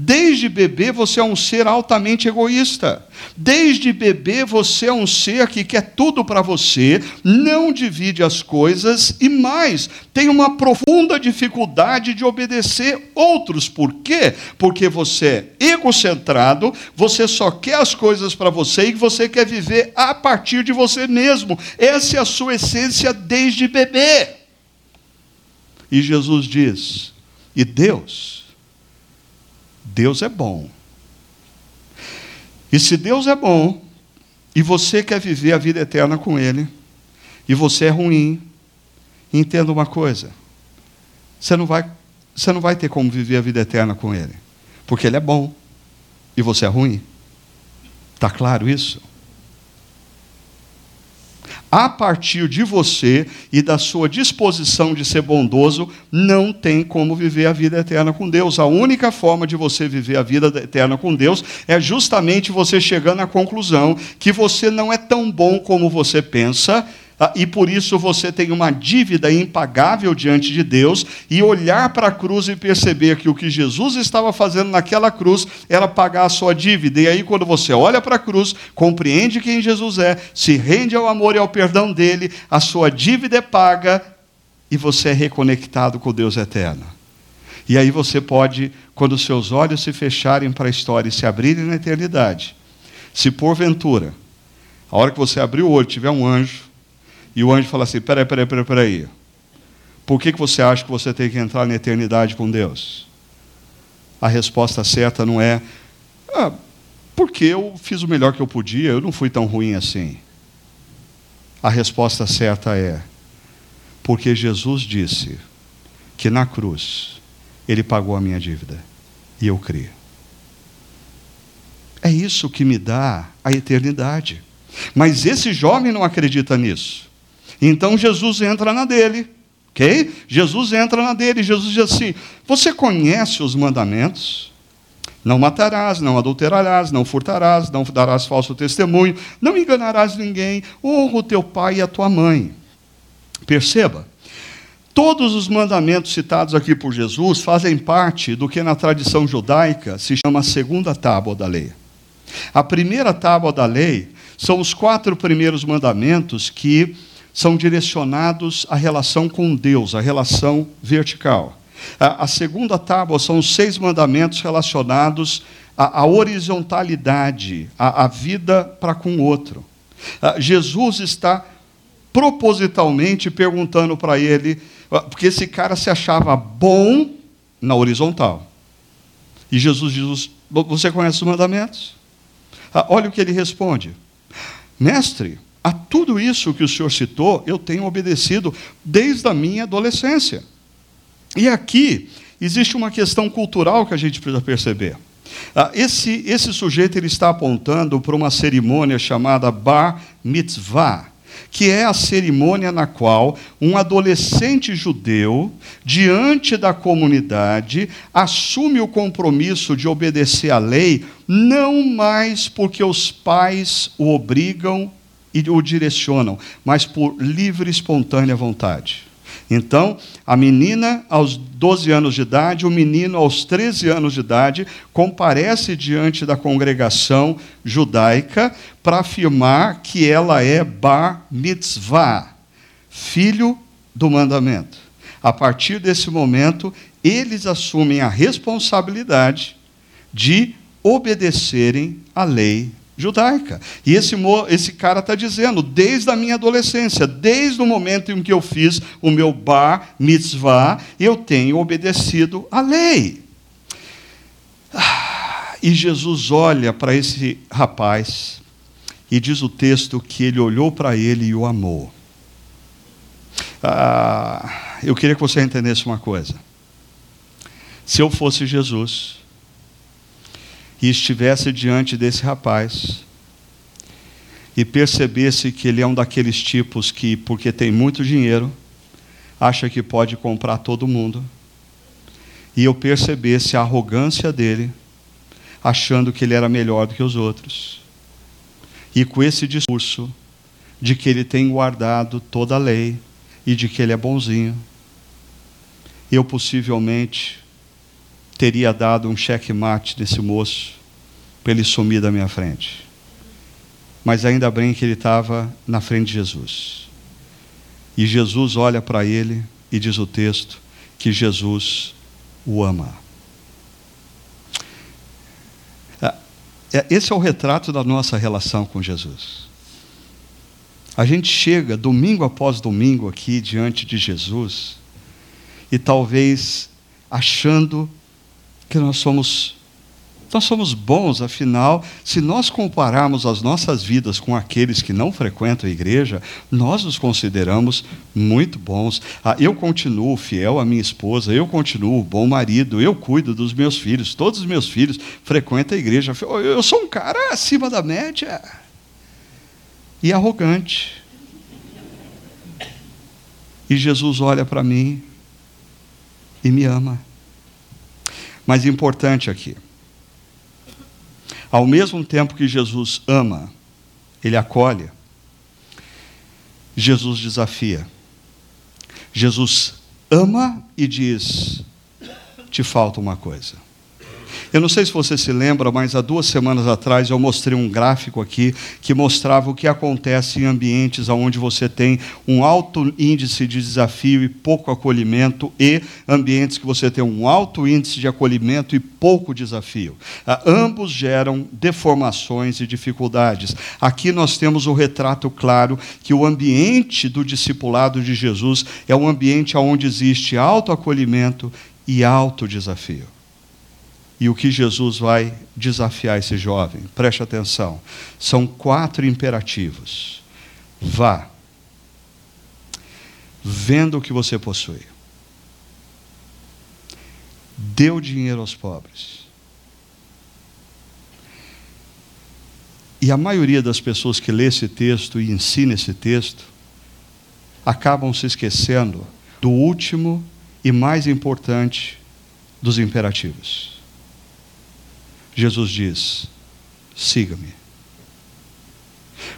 Desde bebê você é um ser altamente egoísta. Desde bebê você é um ser que quer tudo para você, não divide as coisas e mais, tem uma profunda dificuldade de obedecer outros. Por quê? Porque você é egocentrado, você só quer as coisas para você e você quer viver a partir de você mesmo. Essa é a sua essência desde bebê. E Jesus diz: "E Deus Deus é bom. E se Deus é bom, e você quer viver a vida eterna com Ele, e você é ruim, entenda uma coisa: você não vai, você não vai ter como viver a vida eterna com Ele, porque Ele é bom e você é ruim. Está claro isso? A partir de você e da sua disposição de ser bondoso, não tem como viver a vida eterna com Deus. A única forma de você viver a vida eterna com Deus é justamente você chegando à conclusão que você não é tão bom como você pensa e por isso você tem uma dívida impagável diante de Deus, e olhar para a cruz e perceber que o que Jesus estava fazendo naquela cruz era pagar a sua dívida. E aí, quando você olha para a cruz, compreende quem Jesus é, se rende ao amor e ao perdão dele, a sua dívida é paga e você é reconectado com Deus eterno. E aí você pode, quando seus olhos se fecharem para a história e se abrirem na eternidade, se porventura, a hora que você abrir o olho, tiver um anjo e o anjo fala assim: peraí, peraí, peraí, peraí. Por que, que você acha que você tem que entrar na eternidade com Deus? A resposta certa não é, ah, porque eu fiz o melhor que eu podia, eu não fui tão ruim assim. A resposta certa é, porque Jesus disse que na cruz ele pagou a minha dívida e eu creio. É isso que me dá a eternidade. Mas esse jovem não acredita nisso. Então Jesus entra na dele. Ok? Jesus entra na dele. Jesus diz assim: Você conhece os mandamentos? Não matarás, não adulterarás, não furtarás, não darás falso testemunho, não enganarás ninguém, honra o teu pai e a tua mãe. Perceba, todos os mandamentos citados aqui por Jesus fazem parte do que na tradição judaica se chama a segunda tábua da lei. A primeira tábua da lei são os quatro primeiros mandamentos que são direcionados à relação com Deus, à relação vertical. A, segunda tábua são os seis mandamentos relacionados à, horizontalidade, à, à vida para com o outro. Jesus está propositalmente perguntando para ele, porque esse cara se achava bom na horizontal. E Jesus diz: Você conhece os mandamentos? olha o que ele responde: Mestre, a tudo isso que o senhor citou, eu tenho obedecido desde a minha adolescência. E aqui existe uma questão cultural que a gente precisa perceber. Ah, esse, esse sujeito ele está apontando para uma cerimônia chamada Bar Mitzvah, que é a cerimônia na qual um adolescente judeu, diante da comunidade, assume o compromisso de obedecer à lei, não mais porque os pais o obrigam e o direcionam, mas por livre e espontânea vontade. Então, a menina aos 12 anos de idade, o menino aos 13 anos de idade, comparece diante da congregação judaica para afirmar que ela é bar mitzvah, filho do mandamento. A partir desse momento, eles assumem a responsabilidade de obedecerem à lei judaica. E esse, esse cara está dizendo, desde a minha adolescência, desde o momento em que eu fiz o meu bar mitzvah, eu tenho obedecido à lei. Ah, e Jesus olha para esse rapaz e diz o texto que ele olhou para ele e o amou. Ah, eu queria que você entendesse uma coisa. Se eu fosse Jesus, e estivesse diante desse rapaz e percebesse que ele é um daqueles tipos que, porque tem muito dinheiro, acha que pode comprar todo mundo, e eu percebesse a arrogância dele, achando que ele era melhor do que os outros, e com esse discurso de que ele tem guardado toda a lei e de que ele é bonzinho, eu possivelmente teria dado um checkmate nesse moço para ele sumir da minha frente. Mas ainda bem que ele estava na frente de Jesus. E Jesus olha para ele e diz o texto que Jesus o ama. É, é, esse é o retrato da nossa relação com Jesus. A gente chega domingo após domingo aqui diante de Jesus e talvez achando que nós somos nós somos bons, afinal, se nós compararmos as nossas vidas com aqueles que não frequentam a igreja, nós nos consideramos muito bons. Ah, eu continuo fiel à minha esposa, eu continuo bom marido, eu cuido dos meus filhos, todos os meus filhos frequentam a igreja. Eu sou um cara acima da média e arrogante. E Jesus olha para mim e me ama. Mas importante aqui. Ao mesmo tempo que Jesus ama, ele acolhe, Jesus desafia. Jesus ama e diz: te falta uma coisa. Eu não sei se você se lembra, mas há duas semanas atrás eu mostrei um gráfico aqui que mostrava o que acontece em ambientes onde você tem um alto índice de desafio e pouco acolhimento, e ambientes que você tem um alto índice de acolhimento e pouco desafio. Ah, ambos geram deformações e dificuldades. Aqui nós temos o retrato claro que o ambiente do discipulado de Jesus é um ambiente onde existe alto acolhimento e alto desafio. E o que Jesus vai desafiar esse jovem? Preste atenção. São quatro imperativos. Vá. Venda o que você possui. Dê o dinheiro aos pobres. E a maioria das pessoas que lê esse texto e ensina esse texto acabam se esquecendo do último e mais importante dos imperativos. Jesus diz: siga-me.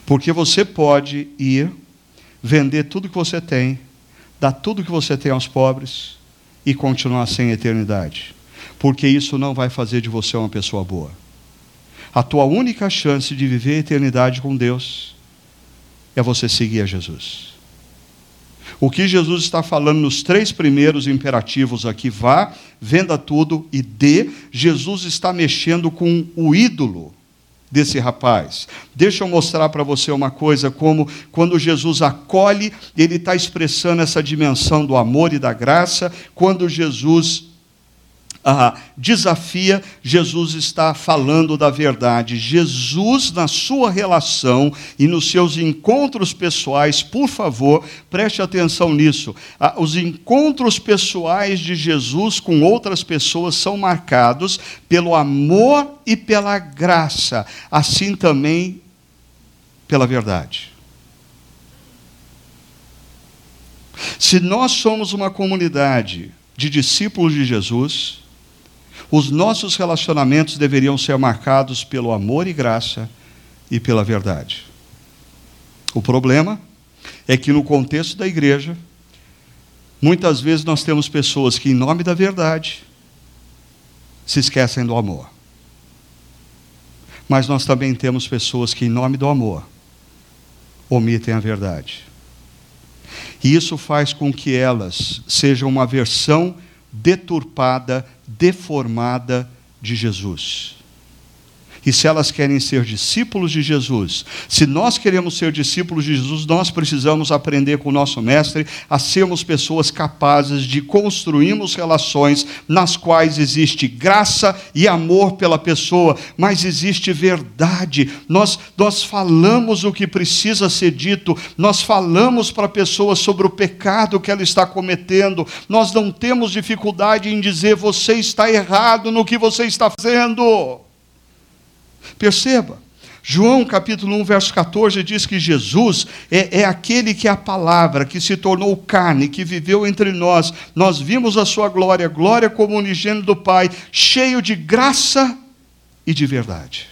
Porque você pode ir, vender tudo que você tem, dar tudo que você tem aos pobres e continuar sem eternidade. Porque isso não vai fazer de você uma pessoa boa. A tua única chance de viver a eternidade com Deus é você seguir a Jesus. O que Jesus está falando nos três primeiros imperativos aqui, vá, venda tudo e dê, Jesus está mexendo com o ídolo desse rapaz. Deixa eu mostrar para você uma coisa: como quando Jesus acolhe, ele está expressando essa dimensão do amor e da graça, quando Jesus ah, desafia, Jesus está falando da verdade. Jesus, na sua relação e nos seus encontros pessoais, por favor, preste atenção nisso. Ah, os encontros pessoais de Jesus com outras pessoas são marcados pelo amor e pela graça, assim também pela verdade. Se nós somos uma comunidade de discípulos de Jesus, os nossos relacionamentos deveriam ser marcados pelo amor e graça e pela verdade. O problema é que, no contexto da igreja, muitas vezes nós temos pessoas que, em nome da verdade, se esquecem do amor. Mas nós também temos pessoas que, em nome do amor, omitem a verdade. E isso faz com que elas sejam uma versão deturpada, deformada de Jesus. E se elas querem ser discípulos de Jesus, se nós queremos ser discípulos de Jesus, nós precisamos aprender com o nosso Mestre a sermos pessoas capazes de construirmos relações nas quais existe graça e amor pela pessoa, mas existe verdade. Nós, nós falamos o que precisa ser dito, nós falamos para a pessoa sobre o pecado que ela está cometendo, nós não temos dificuldade em dizer você está errado no que você está fazendo. Perceba, João capítulo 1, verso 14 diz que Jesus é, é, aquele que é a palavra, que se tornou carne, que viveu entre nós. Nós vimos a sua glória, glória como unigênito do Pai, cheio de graça e de verdade.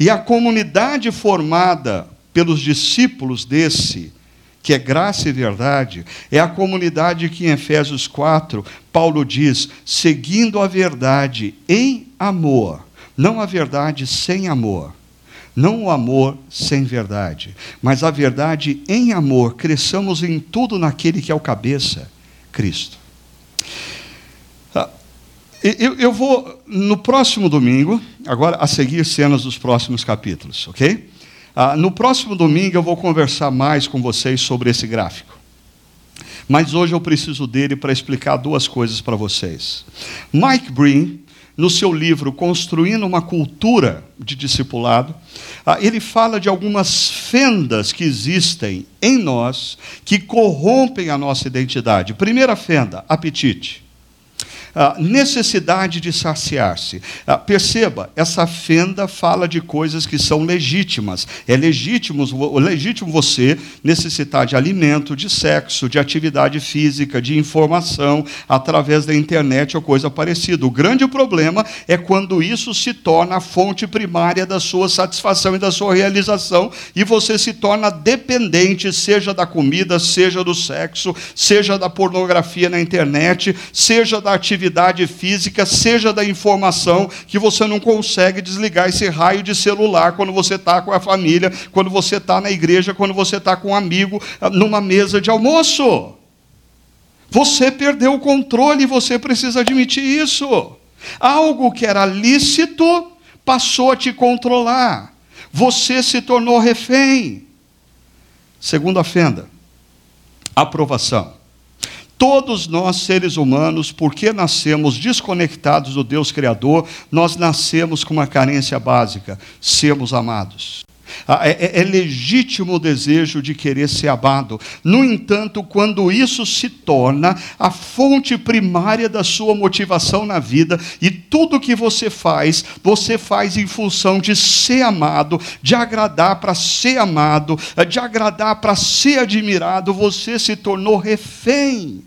E a comunidade formada pelos discípulos desse, que é graça e verdade, é a comunidade que em Efésios 4, Paulo diz: seguindo a verdade em amor não a verdade sem amor, não o amor sem verdade, mas a verdade em amor. Cresçamos em tudo naquele que é o cabeça, Cristo. Ah, eu, eu vou, no próximo domingo, agora a seguir cenas dos próximos capítulos, ok? Ah, no próximo domingo eu vou conversar mais com vocês sobre esse gráfico. Mas hoje eu preciso dele para explicar duas coisas para vocês. Mike Breen, no seu livro Construindo uma Cultura de Discipulado, ah, ele fala de algumas fendas que existem em nós que corrompem a nossa identidade. Primeira fenda, apetite necessidade de saciar-se. Ah, perceba, essa fenda fala de coisas que são legítimas. É legítimo, legítimo você necessitar de alimento, de sexo, de atividade física, de informação através da internet ou coisa parecida. O grande problema é quando isso se torna a fonte primária da sua satisfação e da sua realização e você se torna dependente, seja da comida, seja do sexo, seja da pornografia na internet, seja da atividade atividade física, seja da informação, que você não consegue desligar esse raio de celular quando você está com a família, quando você está na igreja, quando você está com um amigo ah, numa mesa de almoço. Você perdeu o controle e você precisa admitir isso. Algo que era lícito passou a te controlar. Você se tornou refém. Segunda fenda, aprovação. Todos nós, seres humanos, porque nascemos desconectados do Deus Criador, nós nascemos com uma carência básica: sermos amados. Ah, é, é, é, legítimo o desejo de querer ser amado. No entanto, quando isso se torna a fonte primária da sua motivação na vida, e tudo que você faz, você faz em função de ser amado, de agradar para ser amado, de agradar para ser admirado, você se tornou refém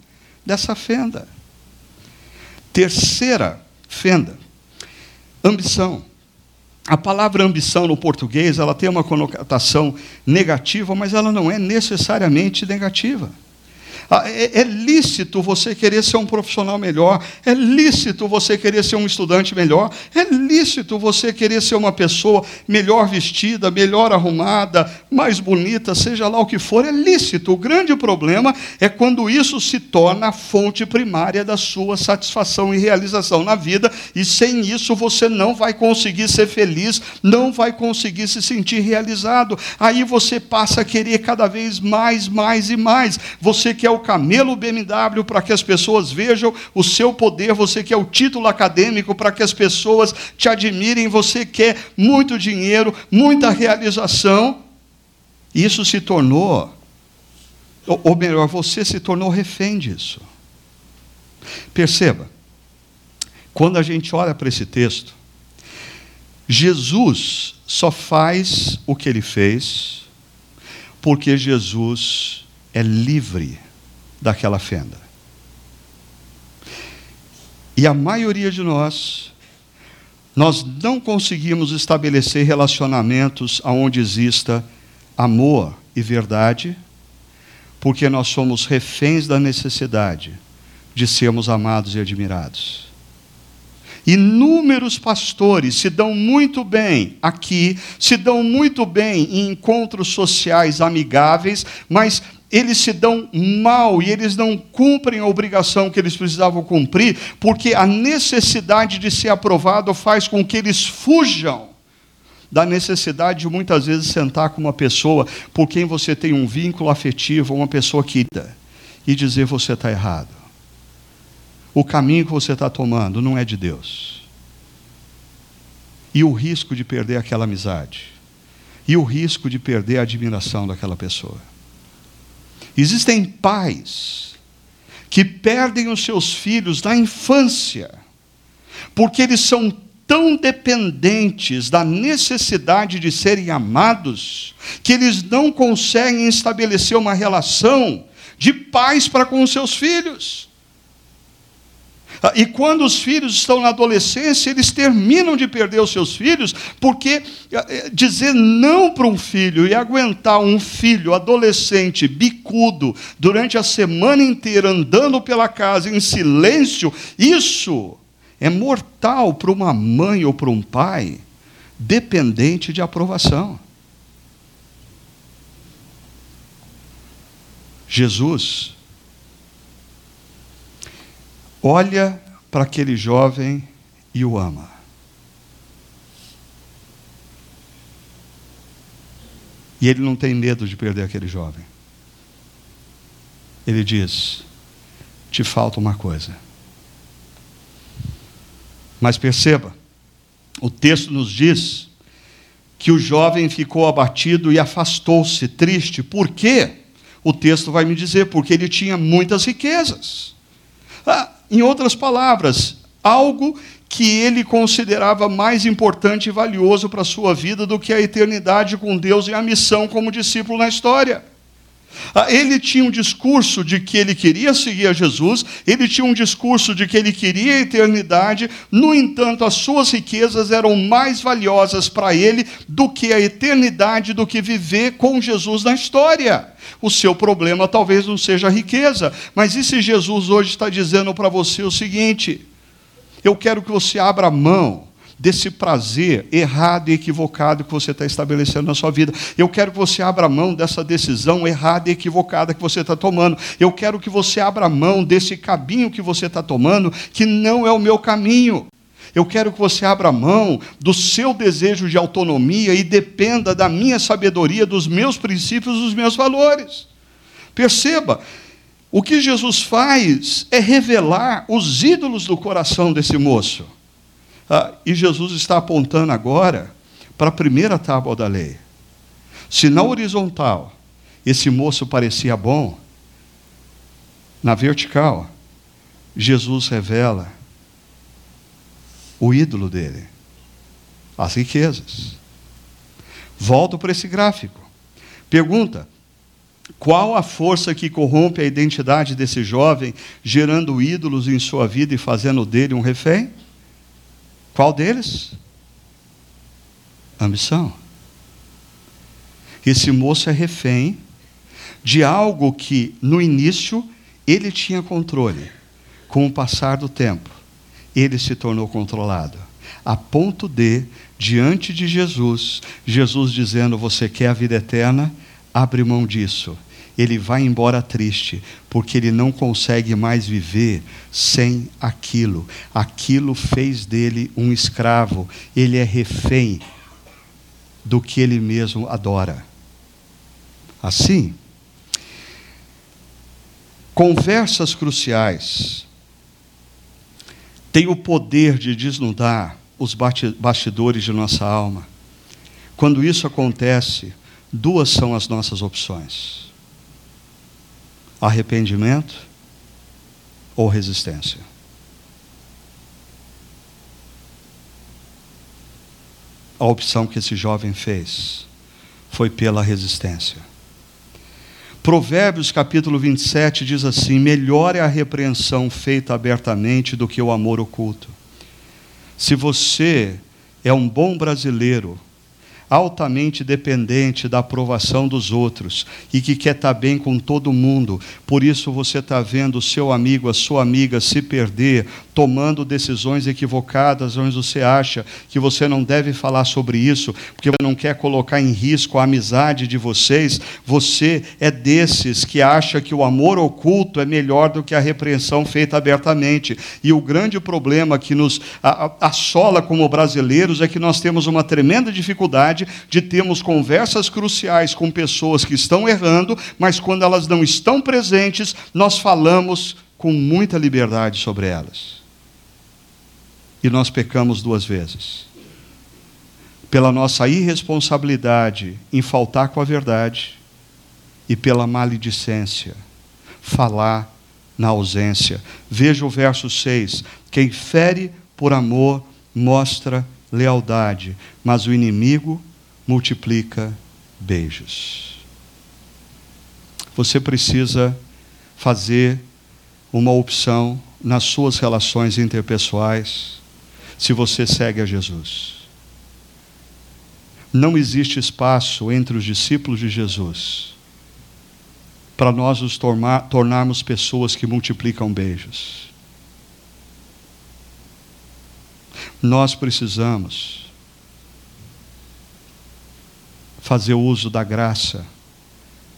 dessa fenda. Terceira fenda, ambição. A palavra ambição no português, ela tem uma conotação negativa, mas ela não é necessariamente negativa. Ah, é, é, lícito você querer ser um profissional melhor, é lícito você querer ser um estudante melhor, é lícito você querer ser uma pessoa melhor vestida, melhor arrumada, mais bonita, seja lá o que for, é lícito. O grande problema é quando isso se torna a fonte primária da sua satisfação e realização na vida, e sem isso você não vai conseguir ser feliz, não vai conseguir se sentir realizado. Aí você passa a querer cada vez mais, mais e mais. Você quer o o camelo BMW para que as pessoas vejam o seu poder, você quer o título acadêmico para que as pessoas te admirem, você quer muito dinheiro, muita realização. Isso se tornou, ou melhor, você se tornou refém disso. Perceba, quando a gente olha para esse texto, Jesus só faz o que ele fez porque Jesus é livre daquela fenda. E a maioria de nós, nós não conseguimos estabelecer relacionamentos onde exista amor e verdade, porque nós somos reféns da necessidade de sermos amados e admirados. Inúmeros pastores se dão muito bem aqui, se dão muito bem em encontros sociais amigáveis, mas eles se dão mal e eles não cumprem a obrigação que eles precisavam cumprir, porque a necessidade de ser aprovado faz com que eles fujam da necessidade de muitas vezes sentar com uma pessoa por quem você tem um vínculo afetivo, uma pessoa querida, e dizer você está errado. O caminho que você está tomando não é de Deus. E o risco de perder aquela amizade. E o risco de perder a admiração daquela pessoa. Existem pais que perdem os seus filhos na infância, porque eles são tão dependentes da necessidade de serem amados, que eles não conseguem estabelecer uma relação de paz para com os seus filhos. Ah, e quando os filhos estão na adolescência, eles terminam de perder os seus filhos, porque ah, eh, dizer não para um filho e aguentar um filho adolescente, bicudo, durante a semana inteira andando pela casa em silêncio, isso é mortal para uma mãe ou para um pai dependente de aprovação. Jesus olha para aquele jovem e o ama. E ele não tem medo de perder aquele jovem. Ele diz: Te falta uma coisa. Mas perceba, o texto nos diz que o jovem ficou abatido e afastou-se, triste. Por quê? O texto vai me dizer, porque ele tinha muitas riquezas. Ah, em outras palavras, algo que ele considerava mais importante e valioso para a sua vida do que a eternidade com Deus e a missão como discípulo na história. Ah, ele tinha um discurso de que ele queria seguir a Jesus, ele tinha um discurso de que ele queria a eternidade, no entanto, as suas riquezas eram mais valiosas para ele do que a eternidade, do que viver com Jesus na história. O seu problema talvez não seja a riqueza, mas e se Jesus hoje está dizendo para você o seguinte: eu quero que você abra mão desse prazer errado e equivocado que você está estabelecendo na sua vida. Eu quero que você abra mão dessa decisão errada e equivocada que você está tomando. Eu quero que você abra mão desse caminho que você está tomando, que não é o meu caminho. Eu quero que você abra mão do seu desejo de autonomia e dependa da minha sabedoria, dos meus princípios, dos meus valores. Perceba, o que Jesus faz é revelar os ídolos do coração desse moço. Ah, e Jesus está apontando agora para a primeira tábua da lei. Se na horizontal esse moço parecia bom, na vertical, Jesus revela o ídolo dele, as riquezas. Volto para esse gráfico. Pergunta: qual a força que corrompe a identidade desse jovem, gerando ídolos em sua vida e fazendo dele um refém? Qual deles? Ambição. Esse moço é refém de algo que, no início, ele tinha controle. Com o passar do tempo, ele se tornou controlado. A ponto de, diante de Jesus, Jesus dizendo: Você quer a vida eterna? Abre mão disso. Ele vai embora triste, porque ele não consegue mais viver sem aquilo. Aquilo fez dele um escravo. Ele é refém do que ele mesmo adora. Assim, conversas cruciais tem o poder de desnudar os bastidores de nossa alma. Quando isso acontece, duas são as nossas opções: arrependimento ou resistência. A opção que esse jovem fez foi pela resistência. Provérbios capítulo 27 diz assim: Melhor é a repreensão feita abertamente do que o amor oculto. Se você é um bom brasileiro, altamente dependente da aprovação dos outros e que quer estar bem com todo mundo. Por isso você está vendo o seu amigo, a sua amiga se perder, tomando decisões equivocadas, onde você acha que você não deve falar sobre isso, porque você não quer colocar em risco a amizade de vocês. Você é desses que acha que o amor oculto é melhor do que a repreensão feita abertamente. E o grande problema que nos assola como brasileiros é que nós temos uma tremenda dificuldade de termos conversas cruciais com pessoas que estão errando, mas quando elas não estão presentes, nós falamos com muita liberdade sobre elas. E nós pecamos duas vezes. Pela nossa irresponsabilidade em faltar com a verdade e pela maledicência, falar na ausência. Veja o verso 6. Quem fere por amor mostra lealdade, mas o inimigo multiplica beijos. Você precisa fazer uma opção nas suas relações interpessoais se você segue a Jesus. Não existe espaço entre os discípulos de Jesus para nós nos tornar, tornarmos pessoas que multiplicam beijos. Nós precisamos fazer uso da graça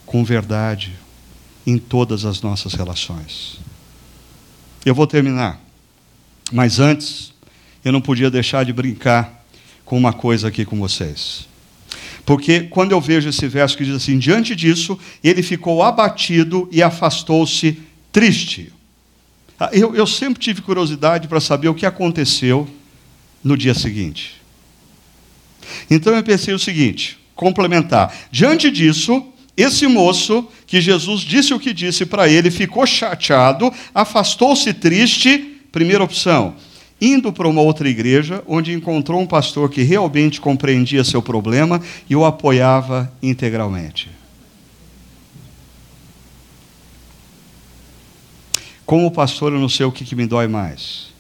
com verdade em todas as nossas relações. Eu vou terminar, mas antes, eu não podia deixar de brincar com uma coisa aqui com vocês. Porque quando eu vejo esse verso que diz assim: diante disso, ele ficou abatido e afastou-se triste. Ah, eu, eu sempre tive curiosidade para saber o que aconteceu no dia seguinte. Então eu pensei o seguinte: complementar. Diante disso, esse moço, que Jesus disse o que disse para ele, ficou chateado, afastou-se triste. Primeira opção, indo para uma outra igreja, onde encontrou um pastor que realmente compreendia seu problema e o apoiava integralmente. Como pastor, eu não sei o que, que me dói mais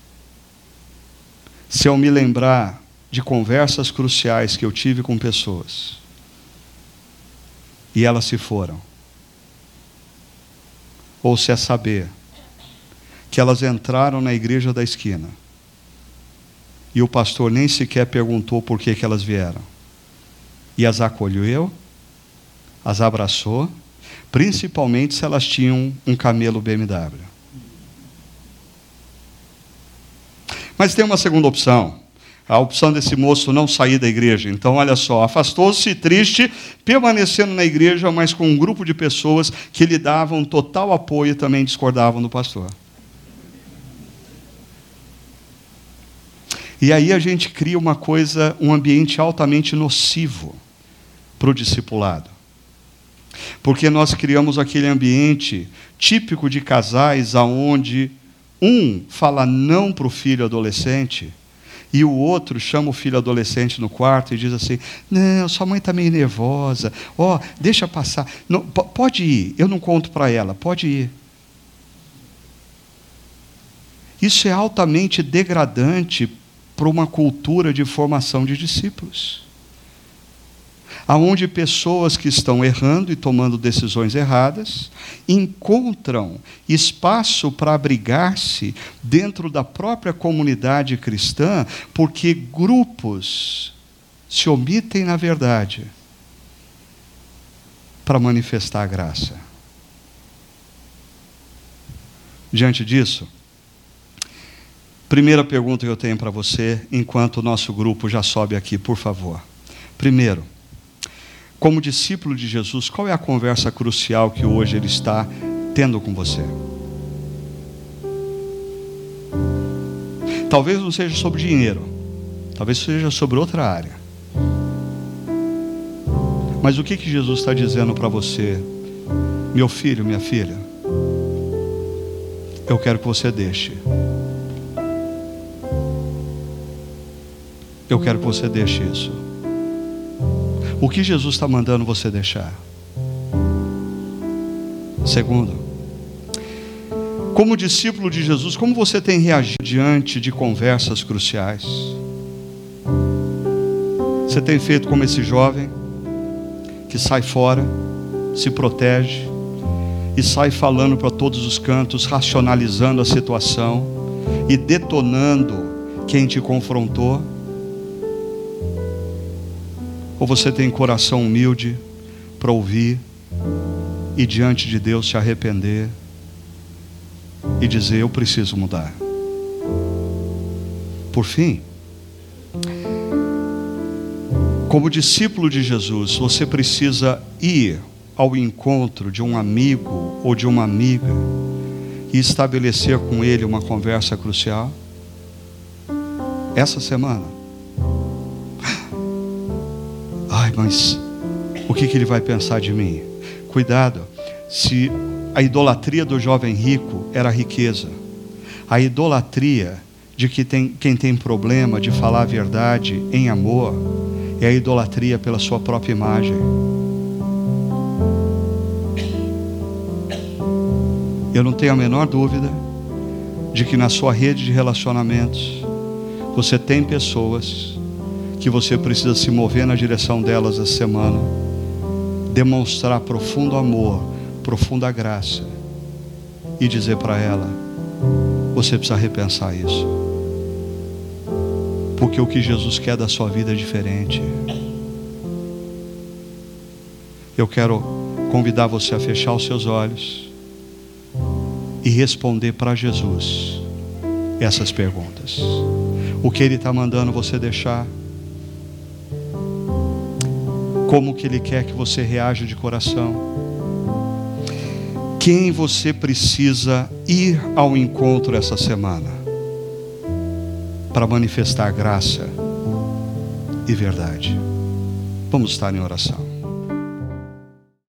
se eu me lembrar de conversas cruciais que eu tive com pessoas e elas se foram, ou se é saber que elas entraram na igreja da esquina e o pastor nem sequer perguntou por que, que elas vieram e as acolheu, as abraçou, principalmente se elas tinham um camelo BMW. Mas tem uma segunda opção. A opção desse moço não sair da igreja. Então, olha só, afastou-se triste, permanecendo na igreja, mas com um grupo de pessoas que lhe davam total apoio e também discordavam do pastor. E aí a gente cria uma coisa, um ambiente altamente nocivo para o discipulado. Porque nós criamos aquele ambiente típico de casais aonde um fala não para o filho adolescente, e o outro chama o filho adolescente no quarto e diz assim: Não, sua mãe está meio nervosa. Ó, oh, deixa passar. Não, pode ir, eu não conto para ela, pode ir. Isso é altamente degradante para uma cultura de formação de discípulos aonde pessoas que estão errando e tomando decisões erradas encontram espaço para abrigar-se dentro da própria comunidade cristã, porque grupos se omitem na verdade para manifestar a graça. Diante disso, primeira pergunta que eu tenho para você, enquanto o nosso grupo já sobe aqui, por favor. Primeiro, como discípulo de Jesus, qual é a conversa crucial que hoje ele está tendo com você? Talvez não seja sobre dinheiro, talvez seja sobre outra área. Mas o que, que Jesus está dizendo para você, meu filho, minha filha? Eu quero que você deixe. Eu quero que você deixe isso. O que Jesus está mandando você deixar? Segundo, como discípulo de Jesus, como você tem reagido diante de conversas cruciais? Você tem feito como esse jovem que sai fora, se protege e sai falando para todos os cantos, racionalizando a situação e detonando quem te confrontou? Ou você tem coração humilde para ouvir e diante de Deus se arrepender e dizer: Eu preciso mudar? Por fim, como discípulo de Jesus, você precisa ir ao encontro de um amigo ou de uma amiga e estabelecer com ele uma conversa crucial? Essa semana. Ai, mas o que, que ele vai pensar de mim? Cuidado, se a idolatria do jovem rico era a riqueza, a idolatria de que tem, quem tem problema de falar a verdade em amor é a idolatria pela sua própria imagem. Eu não tenho a menor dúvida de que na sua rede de relacionamentos você tem pessoas que você precisa se mover na direção delas essa semana, demonstrar profundo amor, profunda graça e dizer para ela: você precisa repensar isso. Porque o que Jesus quer da sua vida é diferente. Eu quero convidar você a fechar os seus olhos e responder para Jesus essas perguntas. O que Ele está mandando você deixar? Como que Ele quer que você reaja de coração? Quem você precisa ir ao encontro essa semana para manifestar graça e verdade? Vamos estar em oração.